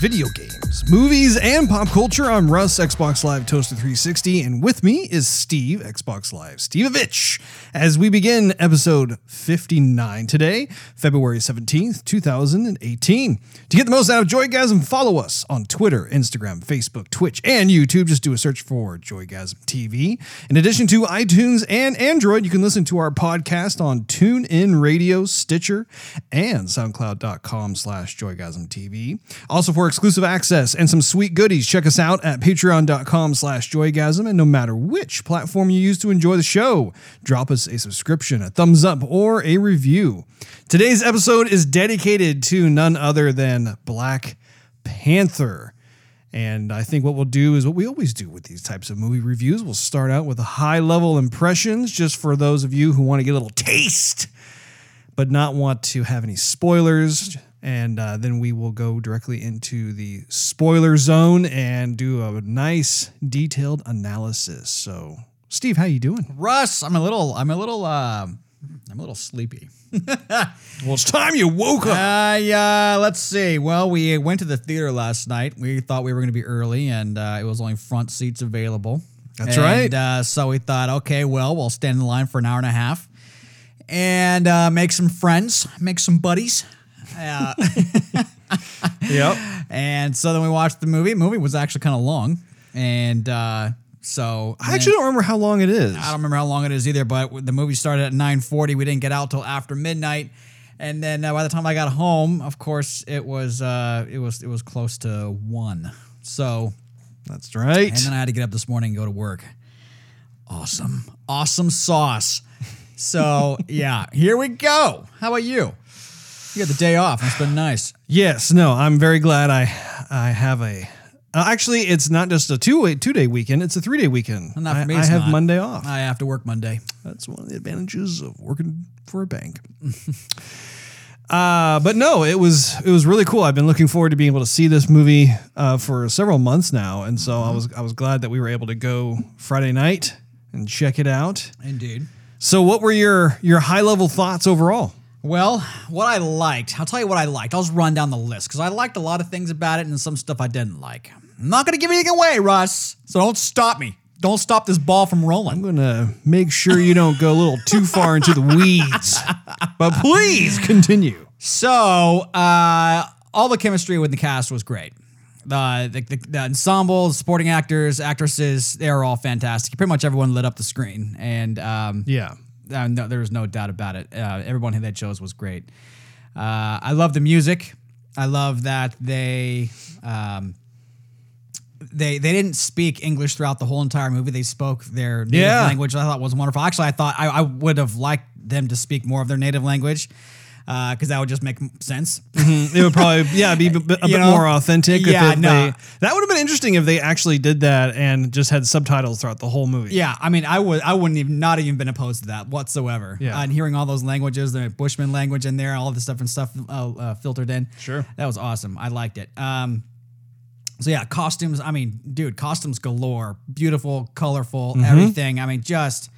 video games, movies, and pop culture. I'm Russ, Xbox Live Toaster 360, and with me is Steve, Xbox Live Steveovich, as we begin episode 59 today, February 17th, 2018. To get the most out of Joygasm, follow us on Twitter, Instagram, Facebook, Twitch, and YouTube. Just do a search for Joygasm TV. In addition to iTunes and Android, you can listen to our podcast on TuneIn Radio, Stitcher, and SoundCloud.com slash Joygasm TV. Also for exclusive access and some sweet goodies, check us out at Patreon.com slash Joygasm. And no matter which platform you use to enjoy the show, drop us a subscription, a thumbs up, or a review. Today's episode is dedicated to none other than Black Panther. And I think what we'll do is what we always do with these types of movie reviews. We'll start out with a high level impressions, just for those of you who want to get a little taste, but not want to have any spoilers. And uh, then we will go directly into the spoiler zone and do a nice detailed analysis. So, Steve, how you doing? Russ, I'm a little, I'm a little, uh, I'm a little sleepy. Well, it's time you woke up. Uh, yeah, let's see. Well, we went to the theater last night. We thought we were going to be early, and uh, it was only front seats available. That's And, right. Uh, so we thought, okay, well, we'll stand in line for an hour and a half and uh, make some friends, make some buddies. Uh, yep. and so then we watched the movie. The movie was actually kind of long, and uh, so I actually don't remember how long it is. I don't remember how long it is either, but the movie started at 9:40. We didn't get out till after midnight, and then uh, by the time I got home, of course, it was uh, it was it was close to one. So, That's right. and then I had to get up this morning and go to work. Awesome, awesome sauce. So yeah, here we go. How about you? You got the day off. It's been nice. Yes, no, I'm very glad I I have a. Uh, actually, it's not just a two two day weekend; it's a three day weekend. Not for I, me, I it's have not. Monday off. I have to work Monday. That's one of the advantages of working for a bank. uh, but no, it was it was really cool. I've been looking forward to being able to see this movie uh, for several months now, and so I was I was glad that we were able to go Friday night and check it out. Indeed. So, what were your your high level thoughts overall? Well, what I liked, I'll tell you what I liked. I'll just run down the list because I liked a lot of things about it and some stuff I didn't like. I'm not going to give anything away, Russ. So don't stop me. Don't stop this ball from rolling. I'm gonna make sure you don't go a little too far into the weeds, but please continue. So, uh, all the chemistry with the cast was great. Uh, the, the, the ensemble, the supporting actors, actresses, they were all fantastic. Pretty much everyone lit up the screen. And um, Yeah, Uh, no, there was no doubt about it. Uh, everyone who they chose was great. Uh, I love the music. I love that they um, they they didn't speak English throughout the whole entire movie. They spoke their native Yeah. language. I thought was wonderful. Actually, I thought I, I would have liked them to speak more of their native language. because that would just make sense. It would probably yeah be a bit, a bit know? more authentic. Yeah, no. that would have been interesting if they actually did that and just had subtitles throughout the whole movie. Yeah, I mean, I would, I wouldn't even, not even been opposed to that whatsoever. Yeah. Uh, and hearing all those languages, the Bushman language in there, all this stuff and stuff uh, uh, filtered in. Sure. that was awesome. I liked it. Um, so yeah, costumes. I mean, dude, costumes galore, beautiful, colorful, Mm-hmm. everything. I mean, just.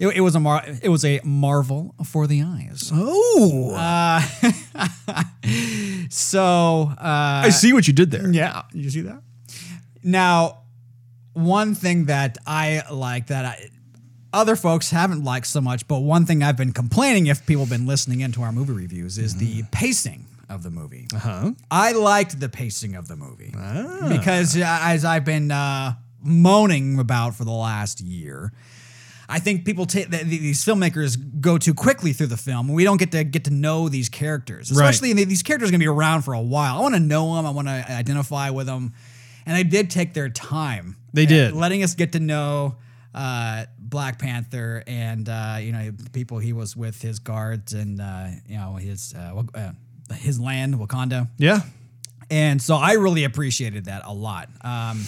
It, it was a mar- it was a marvel for the eyes. Oh, So uh, I see what you did there. Yeah, you see that? Now, one thing that I like that I, other folks haven't liked so much, but one thing I've been complaining if people have been listening into our movie reviews is the pacing of the movie. Uh-huh. I liked the pacing of the movie because uh, as I've been uh, moaning about for the last year. I think people take these filmmakers go too quickly through the film. We don't get to get to know these characters, Right. especially these characters are going to be around for a while. I want to know them. I want to identify with them, and they did take their time. They did. letting us get to know uh, Black Panther and uh, you know people he was with, his guards, and uh, you know his uh, uh, his land, Wakanda. Yeah. And so I really appreciated that a lot. Um,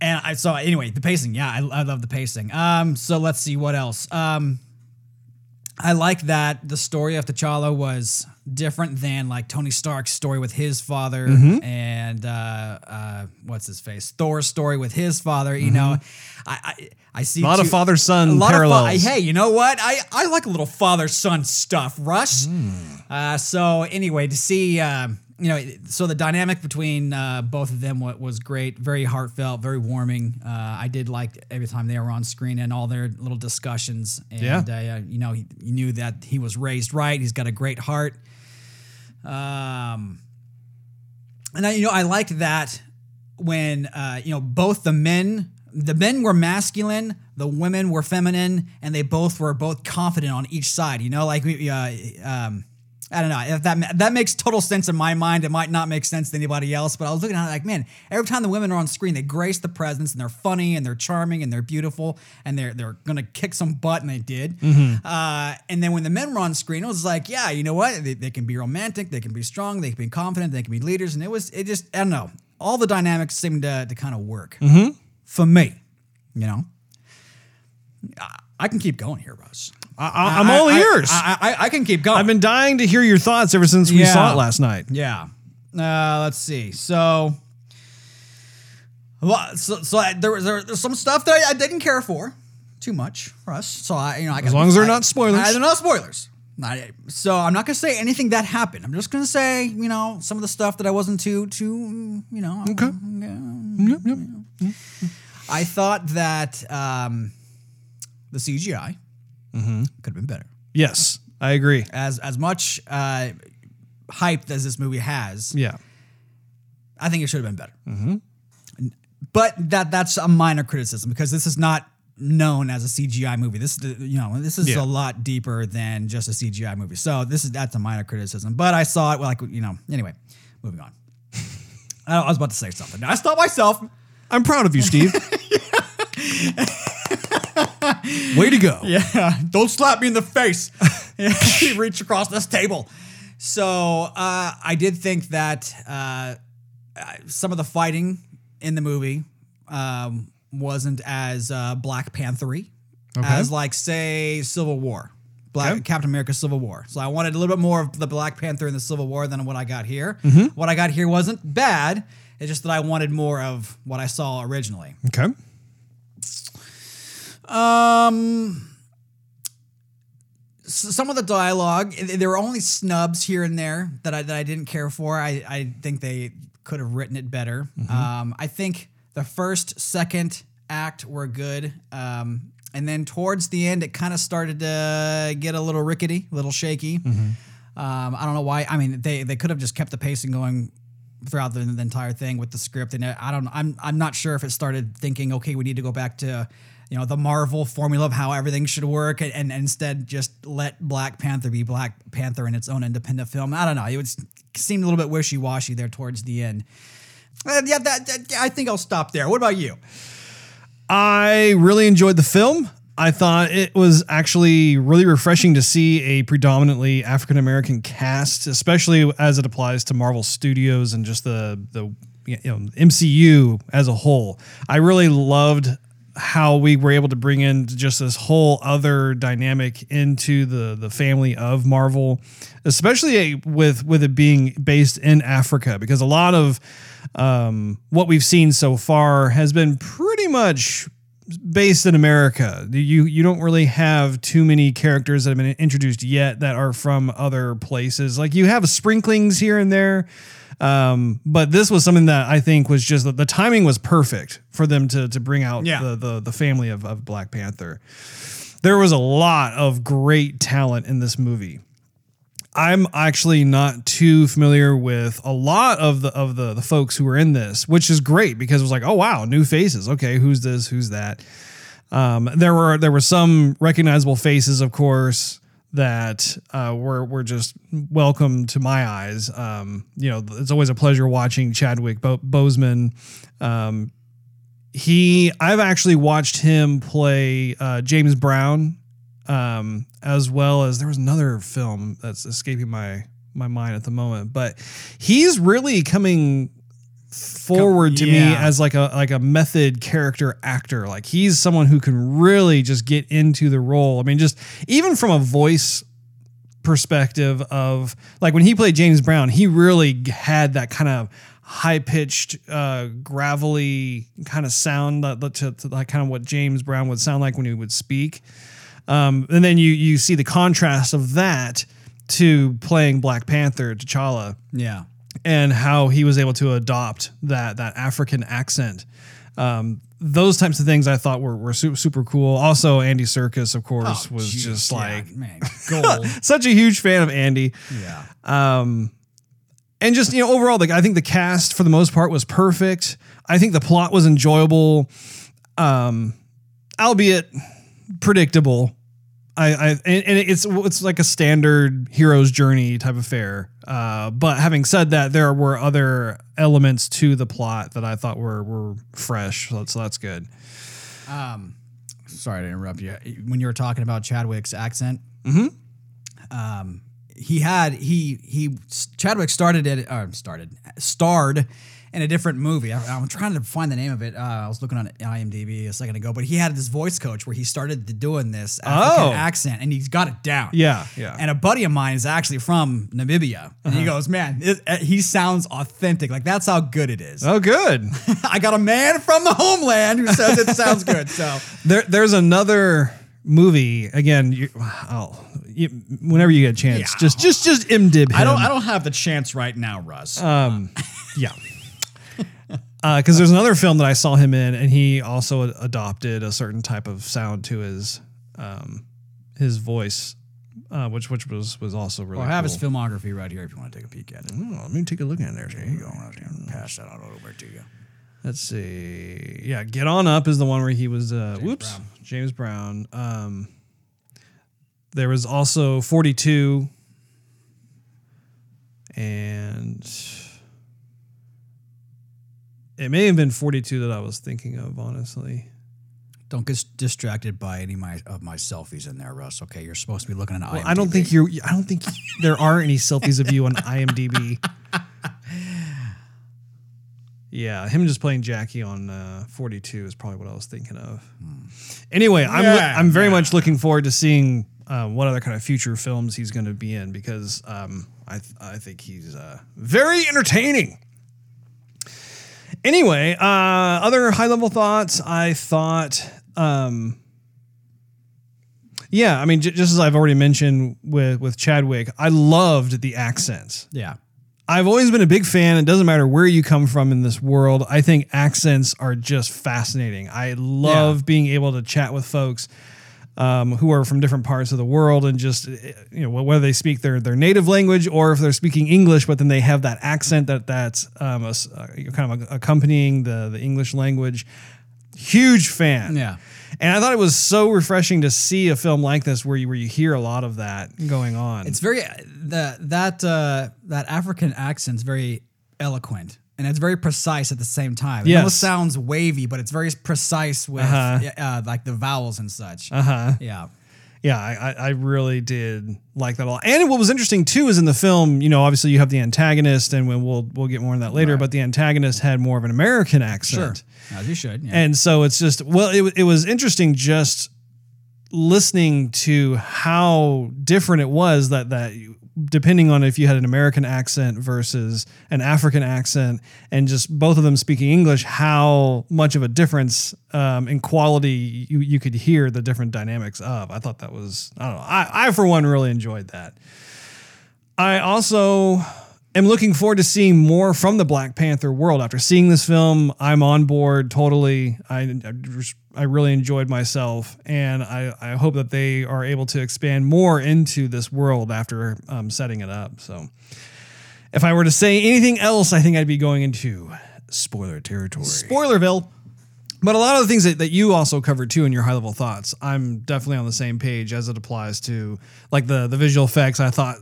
and I saw anyway the pacing. Yeah, I, I love the pacing. Um, so let's see what else. Um, I like that the story of T'Challa was different than like Tony Stark's story with his father and uh, uh, what's his face Thor's story with his father. You know, I, I I see A lot of father-son a lot of fa- hey, you know what? I I like a little father son stuff, Russ. Uh, so anyway, to see. Uh, you know, so the dynamic between uh, both of them wa- was great, very heartfelt, very warming. Uh, I did like every time they were on screen and all their little discussions. And, Yeah. uh, you know, he, you knew that he was raised right. He's got a great heart. Um, and I, you know, I liked that when uh, you know both the men, the men were masculine, the women were feminine, and they both were both confident on each side. You know, like we, uh, um, I don't know if that that makes total sense in my mind. It might not make sense to anybody else, but I was looking at it like, man, every time the women are on screen, they grace the presence, and they're funny, and they're charming, and they're beautiful, and they're they're gonna kick some butt, and they did. Uh, and then when the men were on screen, it was like, yeah, you know what? They, they can be romantic, they can be strong, they can be confident, they can be leaders, and it was it just I don't know. All the dynamics seemed to to kind of work for me. You know, I, I can keep going here, Russ. I, I'm all ears. I, I, I can keep going. I've been dying to hear your thoughts ever since we Yeah. saw it last night. Yeah. Uh, let's see. So, so, so I, there was there, there's some stuff that I, I didn't care for too much for us. So I, you know, I got, long as they're not spoilers. I, they're not spoilers. So I'm not gonna say anything that happened. I'm just gonna say, you know, some of the stuff that I wasn't too, too, you know. Okay. Yep, yep. I thought that um, the CGI Mm-hmm. could have been better. Yes, I agree. As as much uh, hype as this movie has, Yeah. I think it should have been better. But that that's a minor criticism because this is not known as a CGI movie. This is you know this is Yeah. a lot deeper than just a CGI movie. So this is that's a minor criticism. But I saw it like you know anyway. Moving on. I was about to say something. I stopped myself. I'm proud of you, Steve. Way to go. Yeah, don't slap me in the face. he reached across this table. So uh, I did think that uh, some of the fighting in the movie um, wasn't as uh, Black Panthery as, like, say, Civil War. Black Okay. Captain America Civil War. So I wanted a little bit more of the Black Panther in the Civil War than what I got here. What I got here wasn't bad. It's just that I wanted more of what I saw originally. Okay. Um, some of the dialogue, there were only snubs here and there that I that I didn't care for. I I think they could have written it better. Um, I think the first, second act were good. Um, and then towards the end, it kind of started to get a little rickety, a little shaky. Um, I don't know why. I mean, they they could have just kept the pacing going throughout the, the entire thing with the script, and I don't. I'm I'm not sure if it started thinking, okay, we need to go back to you know the Marvel formula of how everything should work, and, and instead just let Black Panther be Black Panther in its own independent film. I don't know. It seemed a little bit wishy washy there towards the end. Uh, yeah, that, that- I think I'll stop there. What about you? I really enjoyed the film. I thought it was actually really refreshing to see a predominantly African American cast, especially as it applies to Marvel Studios and just the the you know MCU as a whole. I really loved how we were able to bring in just this whole other dynamic into the the family of Marvel, especially with with it being based in Africa, because a lot of um, what we've seen so far has been pretty much based in America. You you don't really have too many characters that have been introduced yet that are from other places. Like you have sprinklings here and there. Um, but this was something that I think was just the timing was perfect for them to to bring out Yeah. the, the the family of, of Black Panther. There was a lot of great talent in this movie. I'm actually not too familiar with a lot of the of the the folks who were in this, which is great because it was like, oh wow, new faces. Okay, who's this? Who's that? Um, there were there were some recognizable faces, of course, that uh, were were just welcome to my eyes. Um, you know, it's always a pleasure watching Chadwick Bo- Boseman. Um, he, I've actually watched him play uh, James Brown, um, as well as there was another film that's escaping my my mind at the moment, but he's really coming forward to me as like a like a method character actor. Like he's someone who can really just get into the role. I mean, just even from a voice perspective of like when he played James Brown, he really had that kind of high pitched, uh, gravelly kind of sound that that- to, to like kind of what James Brown would sound like when he would speak. Um, and then you you see the contrast of that to playing Black Panther, T'Challa Yeah. And how he was able to adopt that that African accent. Um, those types of things I thought were, were super, super cool. Also, Andy Serkis, of course, Oh, was geez, just yeah, like man, gold. such a huge fan of Andy. yeah. Um, And just, you know, overall, like I think the cast for the most part was perfect. I think the plot was enjoyable, um, albeit predictable. I, I and, and it's it's like a standard hero's journey type affair. Uh, but having said that, there were other elements to the plot that I thought were were fresh. So that's, so that's good. sorry to interrupt you. When you were talking about Chadwick's accent, um, he had he he Chadwick started it or started starred in a different movie. I, I'm trying to find the name of it. Uh, I was looking on IMDb a second ago, but he had this voice coach where he started doing this African Oh. accent, and he's got it down. Yeah, yeah. And a buddy of mine is actually from Namibia, and he goes, "Man, it, uh, he sounds authentic. Like that's how good it is." Oh, good. I got a man from the homeland who says it sounds good. So There, there's another movie again. You, oh, you, whenever you get a chance, Yeah. just just just imdib. I don't. I don't have the chance right now, Russ. Um, yeah. Because there's another film that I saw him in, and he also ad- adopted a certain type of sound to his um, his voice, uh, which which was was also really. Well, I have his filmography right here if you want to take a peek at it. Oh, let me take a look at it there. You go. I was gonna pass that on over to you. Let's see. Yeah, Get On Up is the one where he was. Uh, whoops, Brown. James Brown. Um, there was also 42, and it may have been 42 that I was thinking of. Honestly, Don't get distracted by any of my, of my selfies in there, Russ. Okay, you're supposed to be looking at IMDb. I don't think you're. I don't think there are any selfies of you on IMDb. Yeah, him just playing Jackie on uh, 42 is probably what I was thinking of. Anyway, I'm Yeah, I'm very yeah. much looking forward to seeing uh, what other kind of future films he's going to be in because um, I th- I think he's uh, very entertaining. Anyway, uh, other high level thoughts. I thought, um, yeah, I mean, j- just as I've already mentioned with with Chadwick, I loved the accents. Yeah. I've always been a big fan. It doesn't matter where you come from in this world. I think accents are just fascinating. I love Yeah. being able to chat with folks um, who are from different parts of the world and just you know whether they speak their their native language or if they're speaking English, but then they have that accent that that's um, a uh, kind of accompanying the the English language. Huge fan. Yeah. And I thought it was so refreshing to see a film like this where you where you hear a lot of that going on. It's very that that uh, that African accent's very eloquent and it's very precise at the same time. It Yes. almost sounds wavy, but it's very precise with Uh-huh. uh, like the vowels and such. Uh huh. Yeah. Yeah, I, I I really did like that a lot. And what was interesting too is in the film, you know, obviously you have the antagonist, and when we'll we'll get more on that later. But the antagonist had more of an American accent. Sure. As you should. Yeah. And so it's just well, it, wa- it was interesting just listening to how different it was that that you- depending on if you had an American accent versus an African accent, and just both of them speaking English, how much of a difference um, in quality you you could hear the different dynamics of. I thought that was I don't know. I, I for one really enjoyed that. I also am looking forward to seeing more from the Black Panther world. After seeing this film, I'm on board totally. I, I really enjoyed myself, and I, I hope that they are able to expand more into this world after um, setting it up. So, if I were to say anything else, I think I'd be going into spoiler territory. Spoilerville. But a lot of the things that, that you also covered too in your high level thoughts, I'm definitely on the same page as it applies to like the the visual effects. I thought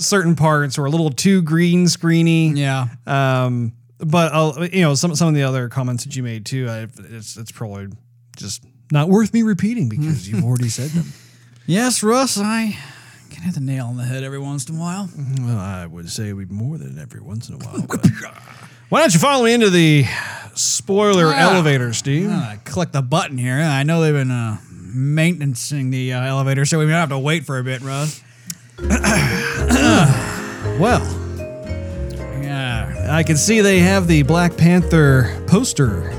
certain parts were a little too green screeny. yeah. Um, but I'll, you know some some of the other comments that you made too, I, it's it's probably just not worth me repeating because you've already said them. Yes, Russ, I can hit the nail on the head every once in a while. Well, I would say we more than every once in a while. but- Why don't you follow me into the spoiler Ah. elevator, Steve? Uh, click the button here. I know they've been uh, maintaining the uh, elevator, so we may have to wait for a bit, Russ. Well, Yeah. I can see they have the Black Panther poster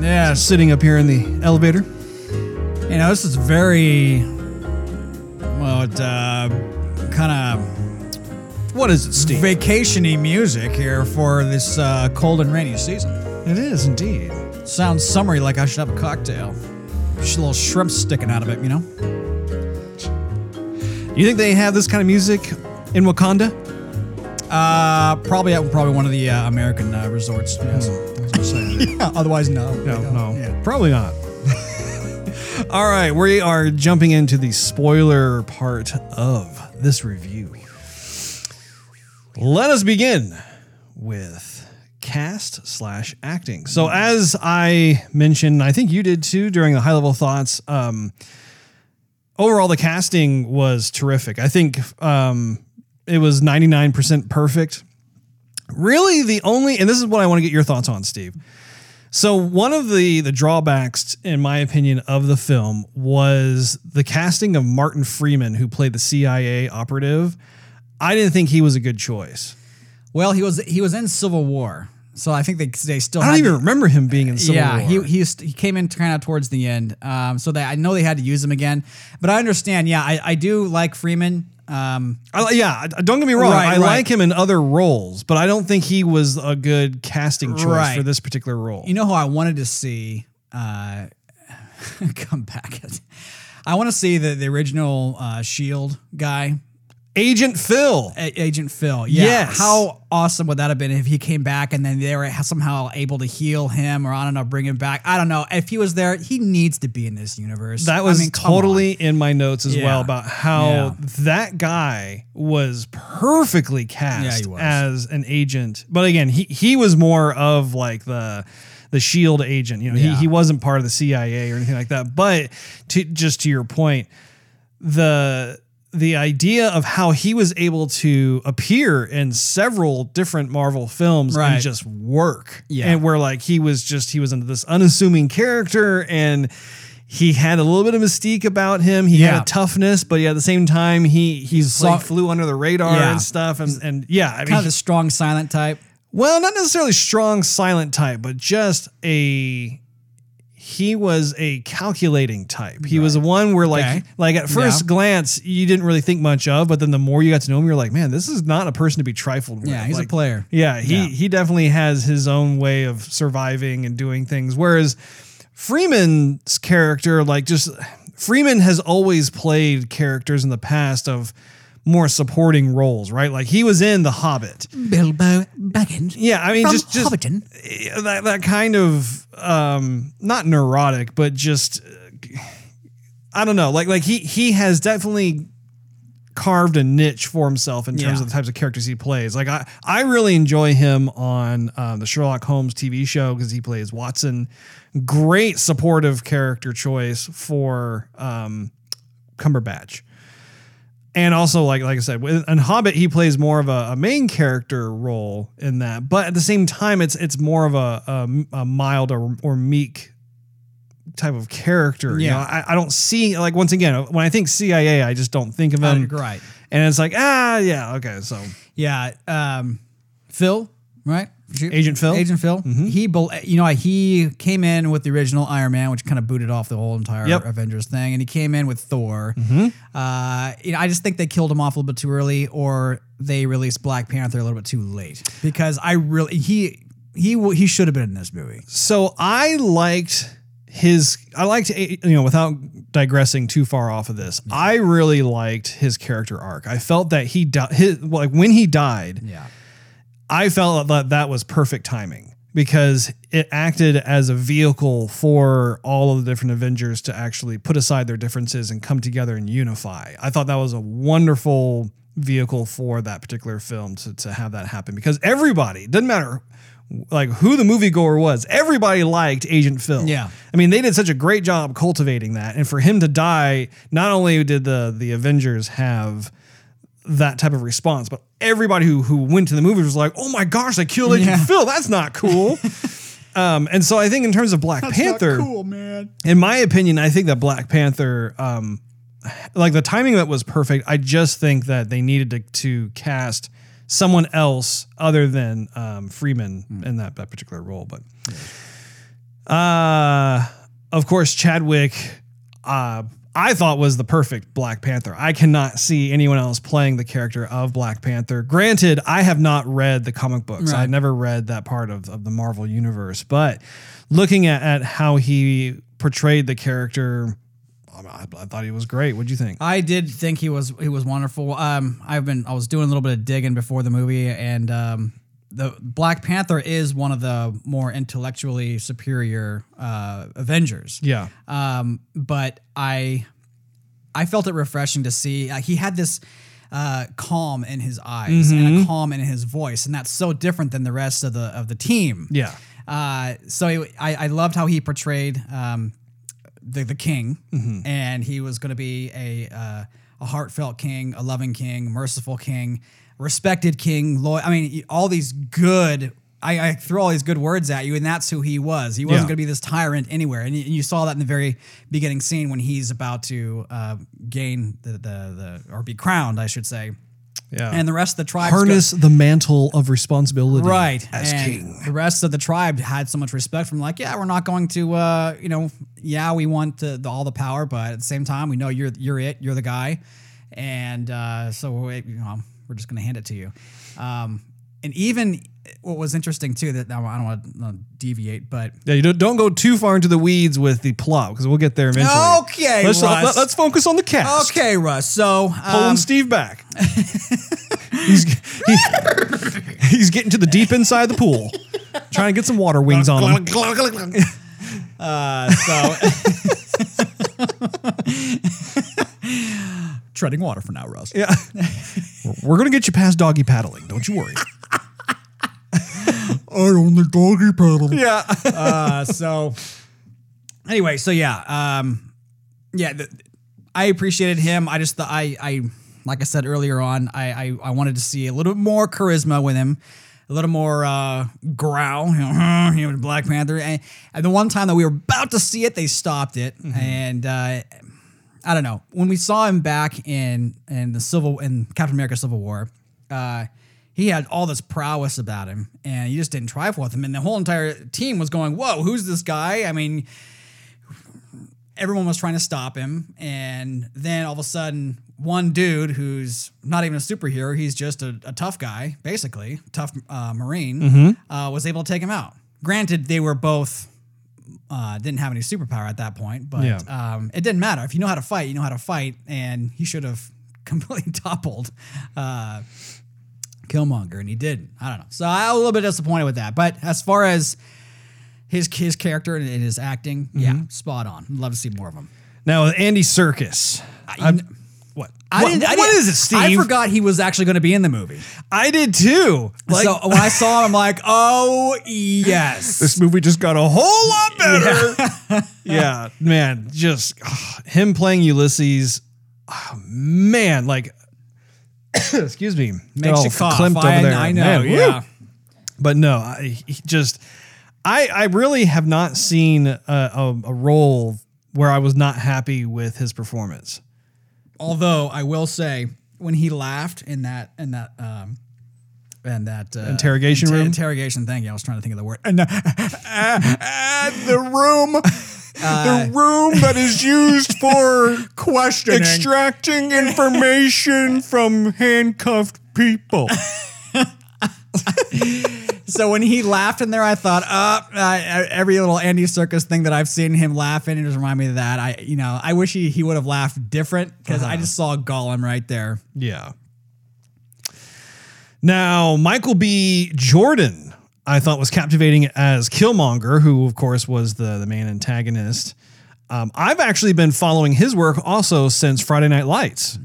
Yeah. sitting up here in the elevator. You know, this is very, well, it, uh, kind of What is it, Steve? vacation-y music here for this uh, cold and rainy season. It is indeed. Sounds summery like I should have a cocktail. Just a little shrimp sticking out of it, you know? You think they have this kind of music in Wakanda? Uh, probably at probably one of the uh, American uh, resorts. Yes. Otherwise, no. No, no, Yeah. probably not. All right, we are jumping into the spoiler part of this review. Let us begin with cast slash acting. So, as I mentioned, I think you did too during the high level thoughts. Um, overall, the casting was terrific. I think um, it was 99% perfect. Really, the only, and this is what I want to get your thoughts on, Steve. So one of the the drawbacks, in my opinion, of the film was the casting of Martin Freeman, who played the CIA operative. I didn't think he was a good choice. Well, he was he was in Civil War, so I think they they still. I don't even to- remember him being in Civil yeah, War. he he used- he came in kind of towards the end, um, so that I know they had to use him again. But I understand. Yeah, I, I do like Freeman. Um, I, yeah, don't get me wrong. Right, I right. like him in other roles, but I don't think he was a good casting choice Right. for this particular role. you know who I wanted to see uh, come back? I want to see the the original uh, Shield guy, Agent Phil. A- Agent Phil. Yeah. Yes. How awesome would that have been if he came back and then they were somehow able to heal him or I don't know, bring him back? I don't know. If he was there, he needs to be in this universe. That I was mean, come on. totally in my notes as Yeah. well about how Yeah. that guy was perfectly cast Yeah, was. as an agent. But again, he he was more of like the the shield agent. You know, he he wasn't part of the CIA or anything like that. But to just to your point, the the idea of how he was able to appear in several different Marvel films Right. and just work. Yeah. And where like he was just he was into this unassuming character and he had a little bit of mystique about him. He Yeah. had a toughness, but yeah, at the same time he he's saw- like flew under the radar Yeah. and stuff. And and yeah, I mean kind of the strong silent type. well, not necessarily strong silent type, but just a he was a calculating type. He was the one where like Okay. like at first Yeah. glance you didn't really think much of, but then the more you got to know him, you're like, man, this is not a person to be trifled with. Yeah, he's a player. Yeah, he Yeah. he definitely has his own way of surviving and doing things. Whereas Freeman's character, like just Freeman has always played characters in the past of more supporting roles, right? Like he was in The Hobbit. Bilbo Baggins. Yeah, I mean, just just Hobbiton. eh, that that kind of um, not neurotic, but just uh, I don't know. Like like he he has definitely carved a niche for himself in terms Yeah. of the types of characters he plays. Like I, I really enjoy him on um, the Sherlock Holmes TV show because he plays Watson. Great supportive character choice for um, Cumberbatch. And also, like like I said, in Hobbit, he plays more of a, a main character role in that. But at the same time, it's it's more of a, a, a mild or, or meek type of character. You Yeah. know, I, I don't see like once again when I think CIA, I just don't think of him. right. And it's like ah yeah okay so Yeah, um, Phil, right? Agent Phil? Mm-hmm. Agent Phil. He, bel- you know, he came in with the original Iron Man, which kind of booted off the whole entire Yep. Mm-hmm. Avengers thing, and he came in with Thor. Uh, you know, I just think they killed him off a little bit too early, or they released Black Panther a little bit too late because I really he he he should have been in this movie. so I liked his I liked you know without digressing too far off of this I really liked his character arc I felt that he died his like when he died Yeah. I felt that that was perfect timing because it acted as a vehicle for all of the different Avengers to actually put aside their differences and come together and unify. I thought that was a wonderful vehicle for that particular film to, to have that happen because everybody, doesn't matter like who the moviegoer was, everybody liked Agent Phil. Yeah. I mean, they did such a great job cultivating that. And for him to die, not only did the the Avengers have that type of response, but everybody who who went to the movie was like, "Oh my gosh, they killed Agent Yeah. Phil. That's not cool." um, and so I think in terms of Black Panther, cool man. in my opinion, I think that Black Panther, um, like the timing it was perfect. I just think that they needed to to cast someone else other than um, Freeman in that, that particular role. But uh, of course, Chadwick, uh, I thought was the perfect Black Panther. I cannot see anyone else playing the character of Black Panther. Granted, I have not read the comic books. Right. I never read that part of, of the Marvel universe, but looking at, at how he portrayed the character, I, I thought he was great. What'd you think? I did think he was he was wonderful. Um, I've been I was doing a little bit of digging before the movie, and um, the Black Panther is one of the more intellectually superior uh, Avengers. Yeah. Um, but I I felt it refreshing to see uh, he had this uh, calm in his eyes and Mm-hmm. a calm in his voice, and that's so different than the rest of the of the team. Yeah. Uh, so I, I loved how he portrayed um, the the king, Mm-hmm. and he was going to be a uh, a heartfelt king, a loving king, merciful king, respected king. Loyal. I mean, all these good. I, I threw all these good words at you, and that's who he was. He wasn't Yeah. going to be this tyrant anywhere, and you, you saw that in the very beginning scene when he's about to uh, gain the, the the or be crowned, I should say. Yeah. And the rest of the tribes go- harness the mantle of responsibility right as and king. the rest of the tribe had so much respect from like yeah we're not going to uh you know yeah we want the, the, all the power but at the same time we know you're you're it you're the guy and uh so we, you know we're just gonna hand it to you um and even what was interesting too that I don't want to deviate but Yeah, you don't, don't go too far into the weeds with the plot because we'll get there eventually. Okay, let's, Russ. let, us focus on the cast. okay Russ so pulling um, Steve back. he's he- he's getting to the deep inside of the pool, trying to get some water wings on him. uh, so treading water for now Russ Yeah, we're gonna get you past doggy paddling. Don't you worry. I only doggy paddle. Yeah, uh, so anyway, so yeah, um, yeah, the, I appreciated him. I just thought I, I, like I said earlier on, I, I, I wanted to see a little bit more charisma with him, a little more uh, growl, you know, you know, Black Panther. And, and the one time that we were about to see it, they stopped it, and uh, I don't know when we saw him back in in the Civil in Captain America: Civil War. Uh, he had all this prowess about him, and you just didn't trifle with him. And the whole entire team was going, "Whoa, who's this guy?" I mean, everyone was trying to stop him, and then all of a sudden, one dude who's not even a superhero, he's just a, a tough guy, basically tough uh, Marine, uh, was able to take him out. Granted, they were both uh, didn't have any superpower at that point, but Yeah. um, it didn't matter. If you know how to fight, you know how to fight, and he should have completely toppled uh, Killmonger, and he didn't. I don't know. So I'm a little bit disappointed with that. But as far as his his character and his acting, yeah, spot on. Love to see more of him. now Andy Serkis, I- what? I didn't. I didn't- is it, Steve? I forgot he was actually going to be in the movie. I did too. Like so when I saw him, I'm like, oh yes. this movie just got a whole lot better. Yeah, man, just him playing Ulysses. ah, man, like, excuse me, Makes all you cough. over I, there. I know. Man, woo. yeah. But no, I he just I I really have not seen a, a, a role where I was not happy with his performance. Although I will say, when he laughed in that in that um and that uh, Interrogation room? interrogation thing. Yeah, I was trying to think of the word. And uh, uh, the room, the room that is used for questioning, Extracting information from handcuffed people. So when he laughed in there, I thought, uh, uh, every little Andy Serkis thing that I've seen him laugh in, it just reminded me of that. I, you know, I wish he, he would have laughed different because I just saw Gollum right there. Yeah. Now, Michael B. Jordan, I thought was captivating as Killmonger, who, of course, was the, the main antagonist. Um, I've actually been following his work also since Friday Night Lights.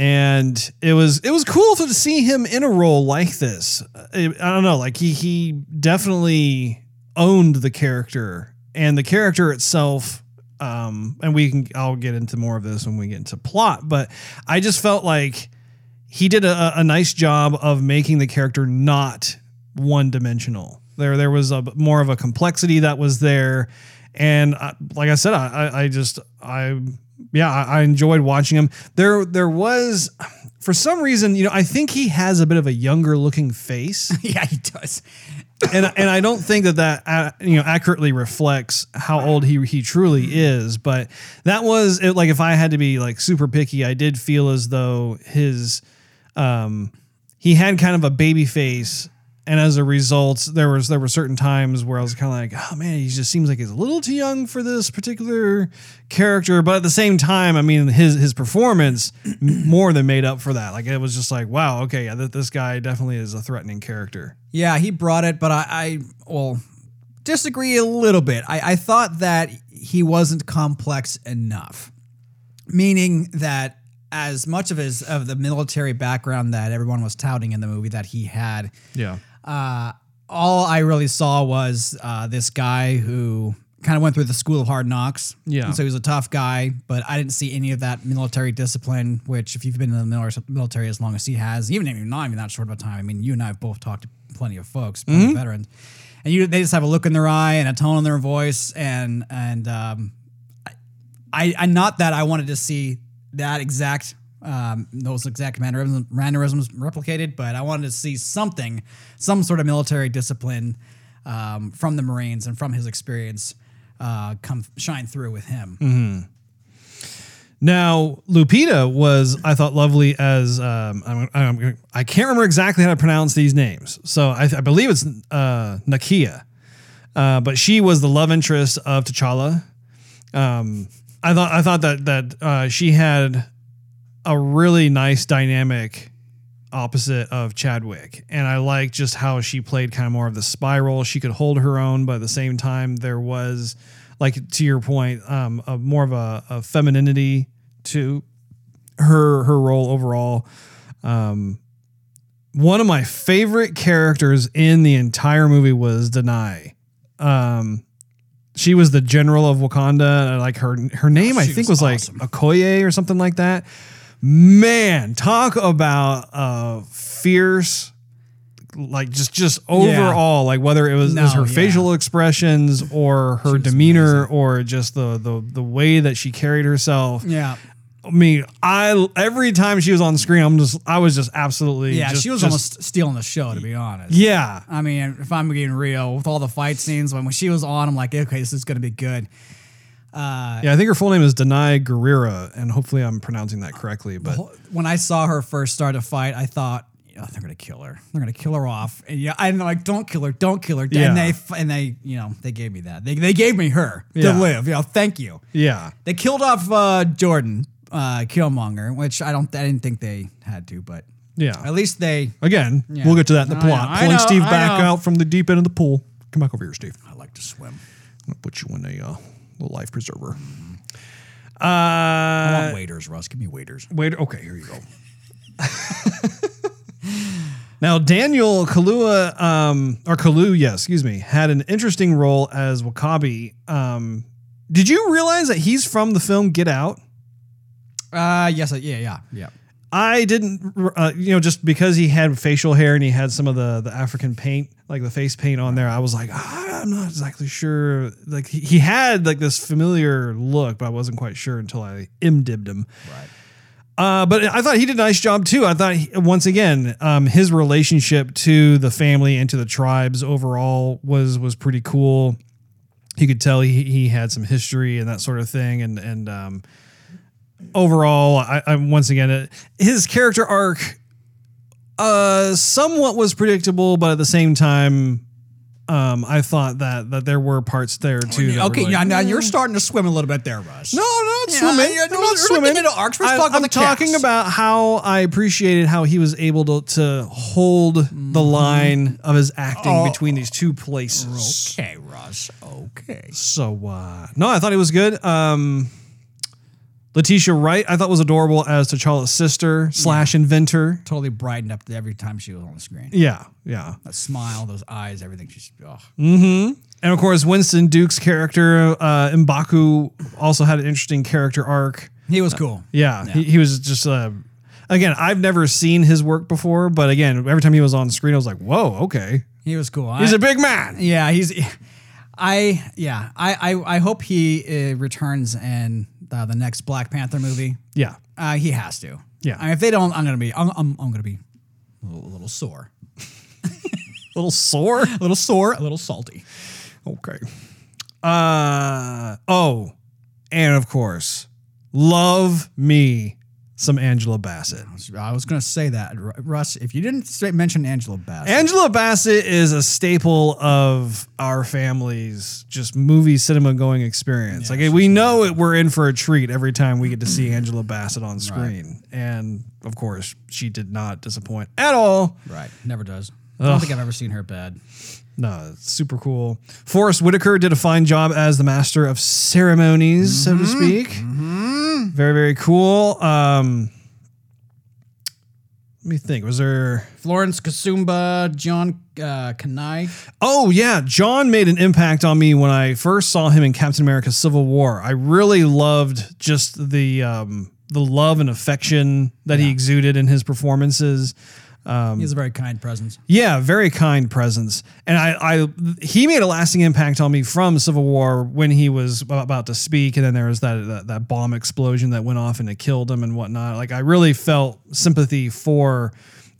And it was it was cool to see him in a role like this. I, don't know, like he he definitely owned the character and the character itself um and we can I'll get into more of this when we get into plot, but I just felt like he did a, a nice job of making the character not one dimensional. There, there was a more of a complexity that was there, and I, like I said, I, I just, I, yeah, I, I enjoyed watching him. There, there was, for some reason, you know, I think he has a bit of a younger looking face, yeah, he does. and and I don't think that that uh, you know accurately reflects how old he he truly is. But that was it, like if I had to be like super picky, I did feel as though his um he had kind of a baby face. And as a result, there was there were certain times where I was kind of like, oh man, he just seems like he's a little too young for this particular character. But at the same time, I mean, his his performance more than made up for that. Like it was just like, wow, okay, yeah, th- this guy definitely is a threatening character. Yeah, he brought it, but I, I well disagree a little bit. I, I thought that he wasn't complex enough, meaning that as much of his of the military background that everyone was touting in the movie that he had, Yeah. Uh, all I really saw was uh, this guy who kind of went through the school of hard knocks. Yeah. And so he was a tough guy, but I didn't see any of that military discipline, which if you've been in the military as long as he has, even if you're not even that short of a time, I mean, you and I have both talked to plenty of folks, plenty of veterans, and you they just have a look in their eye and a tone in their voice, and and um, I, I not that I wanted to see that exact um, those exact mannerisms, mannerisms replicated, but I wanted to see something, some sort of military discipline um, from the Marines and from his experience uh, come shine through with him. Now, Lupita was, I thought, lovely as um, I'm, I'm, I can't remember exactly how to pronounce these names. So I, I believe it's uh, Nakia, uh, but she was the love interest of T'Challa. Um, I thought I thought that that uh, she had a really nice dynamic opposite of Chadwick, and I like just how she played kind of more of the spy role. She could hold her own, but at the same time, there was like to your point, um, a more of a, a femininity to her her role overall. Um, one of my favorite characters in the entire movie was Danai. Um, she was the general of Wakanda. Like her her name, I think, was was, awesome. like Okoye or something like that. Man, talk about uh fierce like just just overall like whether it was, it was her yeah. facial expressions or her demeanor or just the the the way that she carried herself Yeah, I mean, I every time she was on screen, I'm just I was just absolutely yeah, just- she was just- almost stealing the show, to be honest. yeah I mean, if I'm being real, with all the fight scenes, when, when she was on, I'm like, okay, this is going to be good. Yeah. I think her full name is Danai Gurira, and hopefully I'm pronouncing that correctly. But when I saw her first start a fight, I thought, yeah, they're gonna kill her. They're gonna kill her off. And yeah, I'm like, don't kill her, don't kill her. Yeah. And they and they, you know, they gave me that. They, they gave me her Yeah. to live. You know, thank you. yeah, They killed off uh, Jordan, uh, Killmonger, which I don't, I didn't think they had to, but yeah. at least they. Again, Yeah. we'll get to that in the I plot. know, Pulling know, Steve I back know. out from the deep end of the pool. Come back over here, Steve. I like to swim. I'm gonna put you in a uh, little life preserver. I Uh, want waiters, Russ. Give me waiters. wait. Okay, here you go. now Daniel Kalua, um, or Kalu, yeah, excuse me, had an interesting role as W'Kabi. Um, did you realize that he's from the film Get Out? Uh, yes, uh, yeah, yeah, yeah. I didn't, uh, you know, just because he had facial hair and he had some of the the African paint, like the face paint on there, I was like, ah, I'm not exactly sure. Like he, he had like this familiar look, but I wasn't quite sure until I imdibbed him. Right. Uh, but I thought he did a nice job too. I thought he, once again, um, his relationship to the family and to the tribes overall was was pretty cool. You could tell he he had some history and that sort of thing, and and um, overall, I, I once again uh, his character arc, uh, somewhat was predictable, but at the same time, um, I thought that that there were parts there too. that were Okay, like, now, now you're starting to swim a little bit there, Russ. no, I'm not Yeah, swimming. you're- I'm you're not swimming. into arcs. We're I, talking am about the talking cats. about how I appreciated how he was able to, to hold the line of his acting Oh. between these two places. Okay, Russ. Okay. So uh, no, I thought he was good. Um, Letitia Wright, I thought was adorable as T'Challa's sister slash inventor. Totally brightened up every time she was on the screen. Yeah, yeah. That smile, those eyes, everything. She's oh. And of course, Winston Duke's character, uh, Mbaku, also had an interesting character arc. he was cool. Yeah, He, he was just uh, again. I've never seen his work before, but again, every time he was on screen, I was like, "Whoa, okay, He was cool. he's I- a big man." Yeah, he's. I yeah. I I, I hope he uh, returns in uh, the next Black Panther movie. Yeah, Uh, he has to. Yeah. I mean, if they don't, I'm gonna be. I'm I'm, I'm gonna be a little, a little sore, little sore. a little sore, a little salty. Okay. Uh oh, and of course, love me some Angela Bassett. I was gonna say that, Russ. If you didn't say, mention Angela Bassett, Angela Bassett is a staple of our family's just movie cinema going experience. like we know it, we're in for a treat every time we get to see Angela Bassett on screen, and of course, she did not disappoint at all. right? Never does. I don't think I've ever seen her bad. No, it's super cool. Forest Whitaker did a fine job as the master of ceremonies, so to speak. Very, very cool. Um, let me think. Was there? Florence Kasumba, John uh, Kani. Oh yeah, John made an impact on me when I first saw him in Captain America: Civil War. I really loved just the um, the love and affection that he exuded in his performances. Um, He has a very kind presence. Yeah, very kind presence, and I, I, he made a lasting impact on me from Civil War when he was about to speak, and then there was that that, that bomb explosion that went off and it killed him and whatnot. Like I really felt sympathy for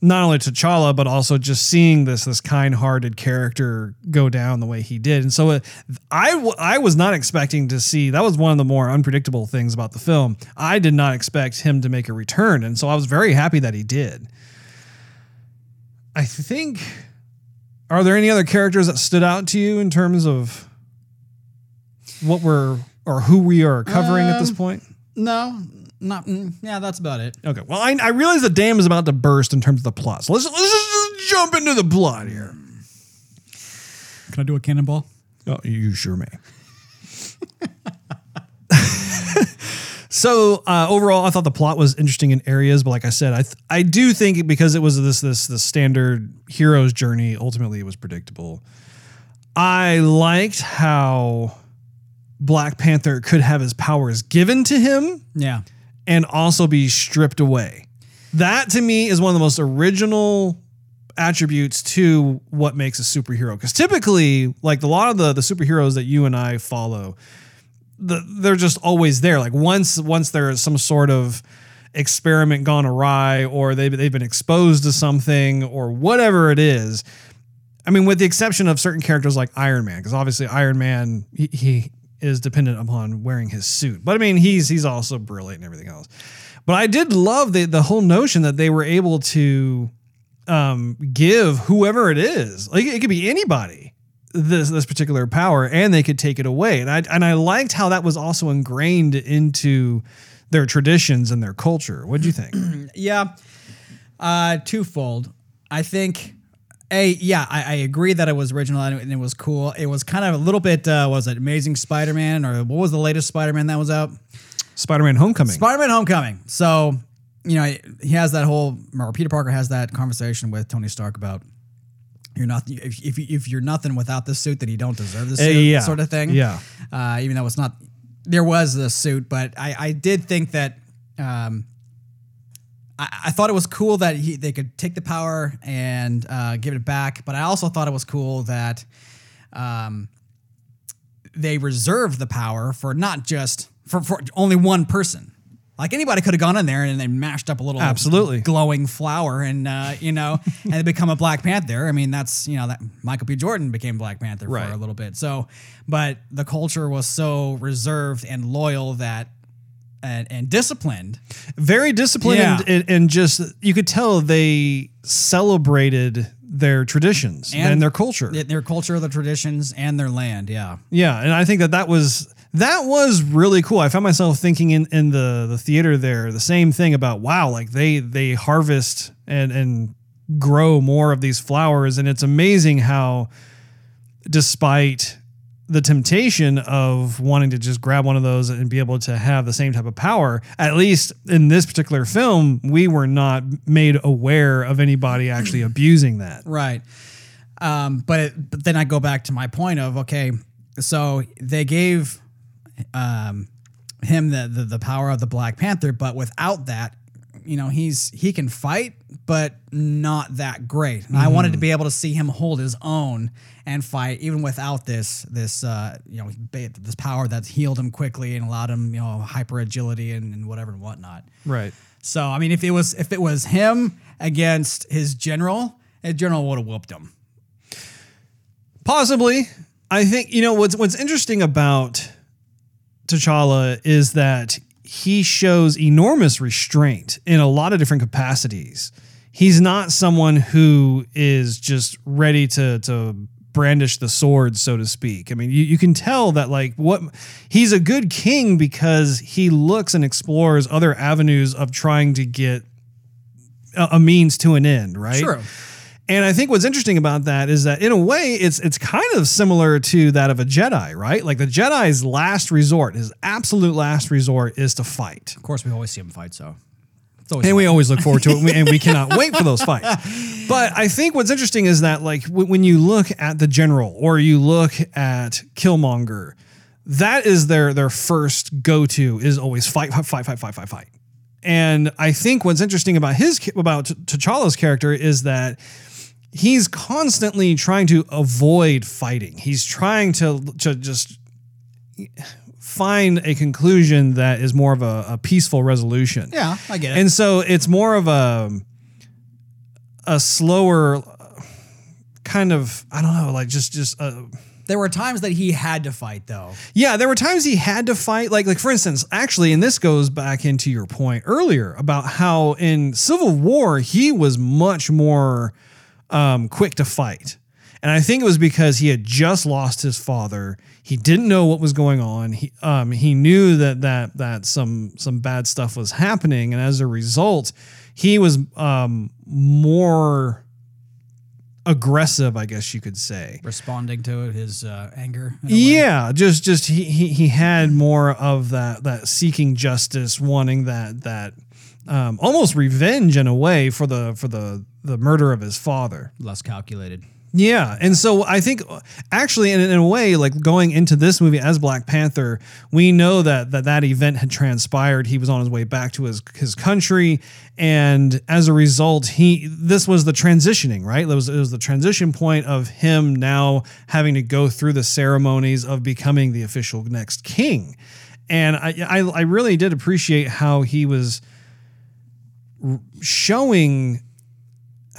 not only T'Challa but also just seeing this this kind-hearted character go down the way he did, and so it, I was not expecting to see that was one of the more unpredictable things about the film. I did not expect him to make a return, and so I was very happy that he did. I think. Are there any other characters that stood out to you in terms of what we're or who we are covering at this point? No, not. mm, yeah, that's about it. Okay. Well, I, I realize the dam is about to burst in terms of the plot. So let's let's just, just jump into the plot here. Can I do a cannonball? Oh, you sure may. so uh, overall, I thought the plot was interesting in areas, but like I said, I th- I do think because it was this this this standard hero's journey, ultimately it was predictable. I liked how Black Panther could have his powers given to him Yeah. and also be stripped away. That to me is one of the most original attributes to what makes a superhero. Because typically, like a lot of the the superheroes that you and I follow, the, they're just always there. Like once once there is some sort of experiment gone awry, or they've they've been exposed to something, or whatever it is. I mean, with the exception of certain characters like Iron Man, because obviously Iron Man he, he is dependent upon wearing his suit. But I mean, he's he's also brilliant and everything else. But I did love the the whole notion that they were able to um, give whoever it is, like it could be anybody, this this particular power, and they could take it away. And I and I liked how that was also ingrained into their traditions and their culture. What do you think? Yeah. Uh, twofold. I think. A yeah, I, I agree that it was original and it was cool. It was kind of a little bit uh, was it Amazing Spider-Man or what was the latest Spider-Man that was out? Spider-Man: Homecoming. Spider-Man: Homecoming. So, you know, he has that whole. Or Peter Parker has that conversation with Tony Stark about you're not if if, if you're nothing without this suit, then you don't deserve the Uh, suit, yeah. sort of thing. Yeah. Uh, even though it's not, there was the suit, but I I did think that. Um, I, I thought it was cool that he, they could take the power and uh, give it back, but I also thought it was cool that um, they reserved the power for not just for, for only one person. Like anybody could have gone in there and they mashed up a little Absolutely. glowing flower and uh, you know and become a Black Panther. I mean that's you know that Michael B. Jordan became Black Panther Right. for a little bit. So, but the culture was so reserved and loyal that and, and disciplined. Very disciplined Yeah. and, and, and just you could tell they celebrated their traditions and, their culture. their culture, their traditions, and their land. Yeah. Yeah, and I think that that was that was really cool. I found myself thinking in in the the theater there the same thing about wow, like they they harvest and and grow more of these flowers, and it's amazing how, despite the temptation of wanting to just grab one of those and be able to have the same type of power, at least in this particular film, we were not made aware of anybody actually abusing that. Right. Um, but it, but then I go back to my point of okay, so they gave um, him the, the the power of the Black Panther, but without that, you know, he's he can fight, but not that great. And I wanted to be able to see him hold his own and fight even without this this uh, you know this power that's healed him quickly and allowed him you know hyper agility and, and whatever and whatnot. Right. So I mean, if it was if it was him against his general, his general would have whooped him. Possibly. I think you know what's what's interesting about T'Challa is that he shows enormous restraint in a lot of different capacities. He's not someone who is just ready to to brandish the sword, so to speak. I mean, you, you can tell that like what he's a good king because he looks and explores other avenues of trying to get a, a means to an end, right? True. And I think what's interesting about that is that in a way it's it's kind of similar to that of a Jedi, right? Like the Jedi's last resort, his absolute last resort is to fight. Of course, we always see him fight. So it's always And we always look forward to it and we- cannot wait for those fights. But I think what's interesting is that like when you look at the general or you look at Killmonger, that is their their first go-to is always fight fight fight fight fight fight fight. And I think what's interesting about his about T'Challa's character is that he's constantly trying to avoid fighting. He's trying to to just find a conclusion that is more of a, a peaceful resolution. yeah, I get it. And so it's more of a a slower kind of I don't know, like just just uh, there were times that he had to fight, though. yeah, there were times he had to fight. Like, like for instance, actually, and this goes back into your point earlier about how in Civil War he was much more um, quick to fight, and I think it was because he had just lost his father. He didn't know what was going on. He um, he knew that that that some some bad stuff was happening, and as a result, he was um, more aggressive, I guess you could say. Responding to his uh, anger. in a way. Yeah, just just he, he he had more of that that seeking justice, wanting that that um, almost revenge in a way for the for the the murder of his father. less calculated. Yeah, and so I think actually, in, in a way, like going into this movie as Black Panther, we know that that that event had transpired. He was on his way back to his his country, and as a result, he this was the transitioning, right? It was it was the transition point of him now having to go through the ceremonies of becoming the official next king, and I I, I really did appreciate how he was showing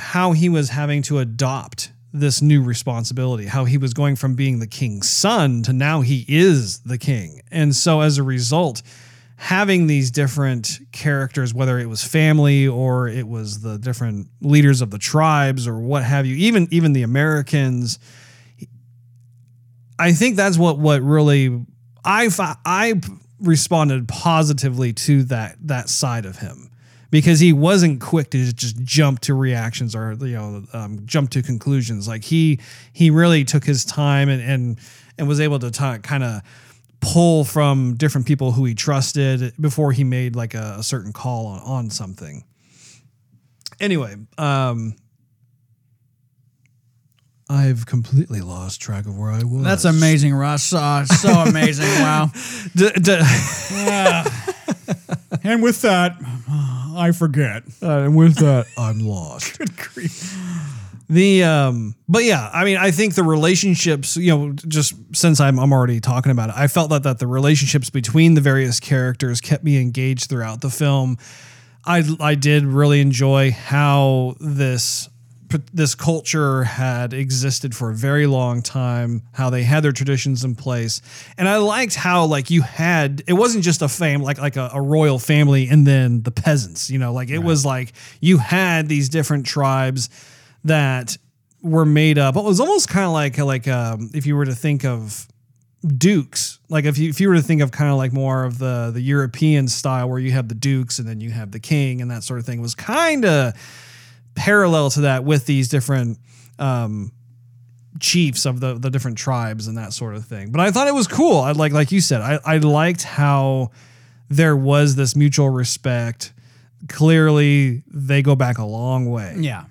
how he was having to adopt this new responsibility, how he was going from being the king's son to now he is the king. And so as a result, having these different characters, whether it was family or it was the different leaders of the tribes or what have you, even even the Americans, I think that's what what really I I responded positively to that that side of him because he wasn't quick to just jump to reactions or you know um, jump to conclusions. Like he he really took his time and and and was able to talk, kind of pull from different people who he trusted before he made like a, a certain call on, on something. Anyway, um, I've completely lost track of where I was. That's amazing, Ross. Uh, so amazing. Wow. D- d- And with that, I forget. Uh, and with that, I'm lost. The um, but yeah, I mean, I think the relationships, you know, just since I'm I'm already talking about it, I felt that that the relationships between the various characters kept me engaged throughout the film. I I did really enjoy how this this culture had existed for a very long time, how they had their traditions in place. And I liked how like you had it wasn't just a fame like like a, a royal family and then the peasants, you know, like it was like you had these different tribes that were made up. It was almost kind of like like um, if you were to think of dukes like if you if you were to think of kind of like more of the the European style where you have the dukes and then you have the king and that sort of thing was kind of parallel to that with these different um, chiefs of the the different tribes and that sort of thing. But I thought it was cool. I like like you said, I, I liked how there was this mutual respect. Clearly, they go back a long way. Yeah.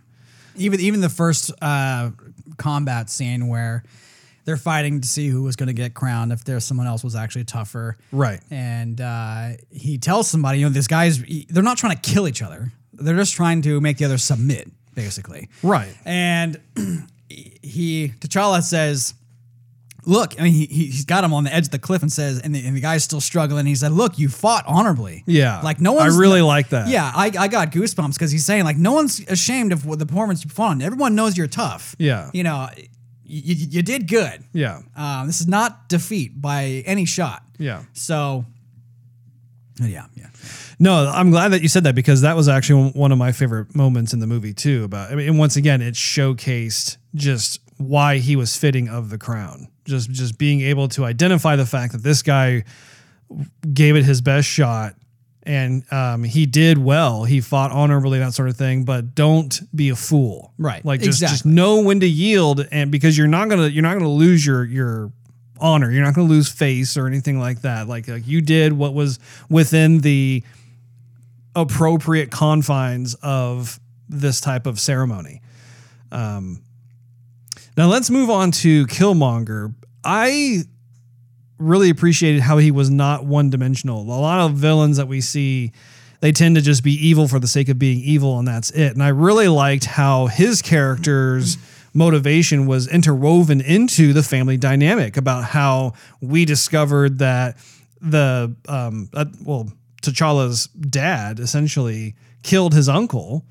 Even even the first uh, combat scene where they're fighting to see who was going to get crowned if there's someone else was actually tougher. Right. And uh, he tells somebody, you know, this guy's they're not trying to kill each other. They're just trying to make the other submit, basically. Right. And he T'Challa says, "Look, I mean, he, he- he's got him on the edge of the cliff and says, and the, and the guy's still struggling. He said, "Look, you fought honorably. Yeah. like no one. I really like that. Yeah, I, I got goosebumps because he's saying like no one's ashamed of what the performance you fought on. Everyone knows you're tough. Yeah. you know, you, you, you did good. Yeah. Um, this is not defeat by any shot. Yeah. So, yeah, yeah. No, I'm glad that you said that because that was actually one of my favorite moments in the movie too. About I mean, and once again, it showcased just why he was fitting of the crown. Just just being able to identify the fact that this guy gave it his best shot and um, he did well. He fought honorably, that sort of thing. But don't be a fool, Right. Like just just know when to yield, and because you're not gonna you're not gonna lose your your honor. You're not gonna lose face or anything like that. Like like you did what was within the appropriate confines of this type of ceremony. Um, now let's move on to Killmonger. I really appreciated how he was not one dimensional. A lot of villains that we see, they tend to just be evil for the sake of being evil, and that's it. And I really liked how his character's motivation was interwoven into the family dynamic about how we discovered that the um uh, well T'Challa's dad essentially killed his uncle.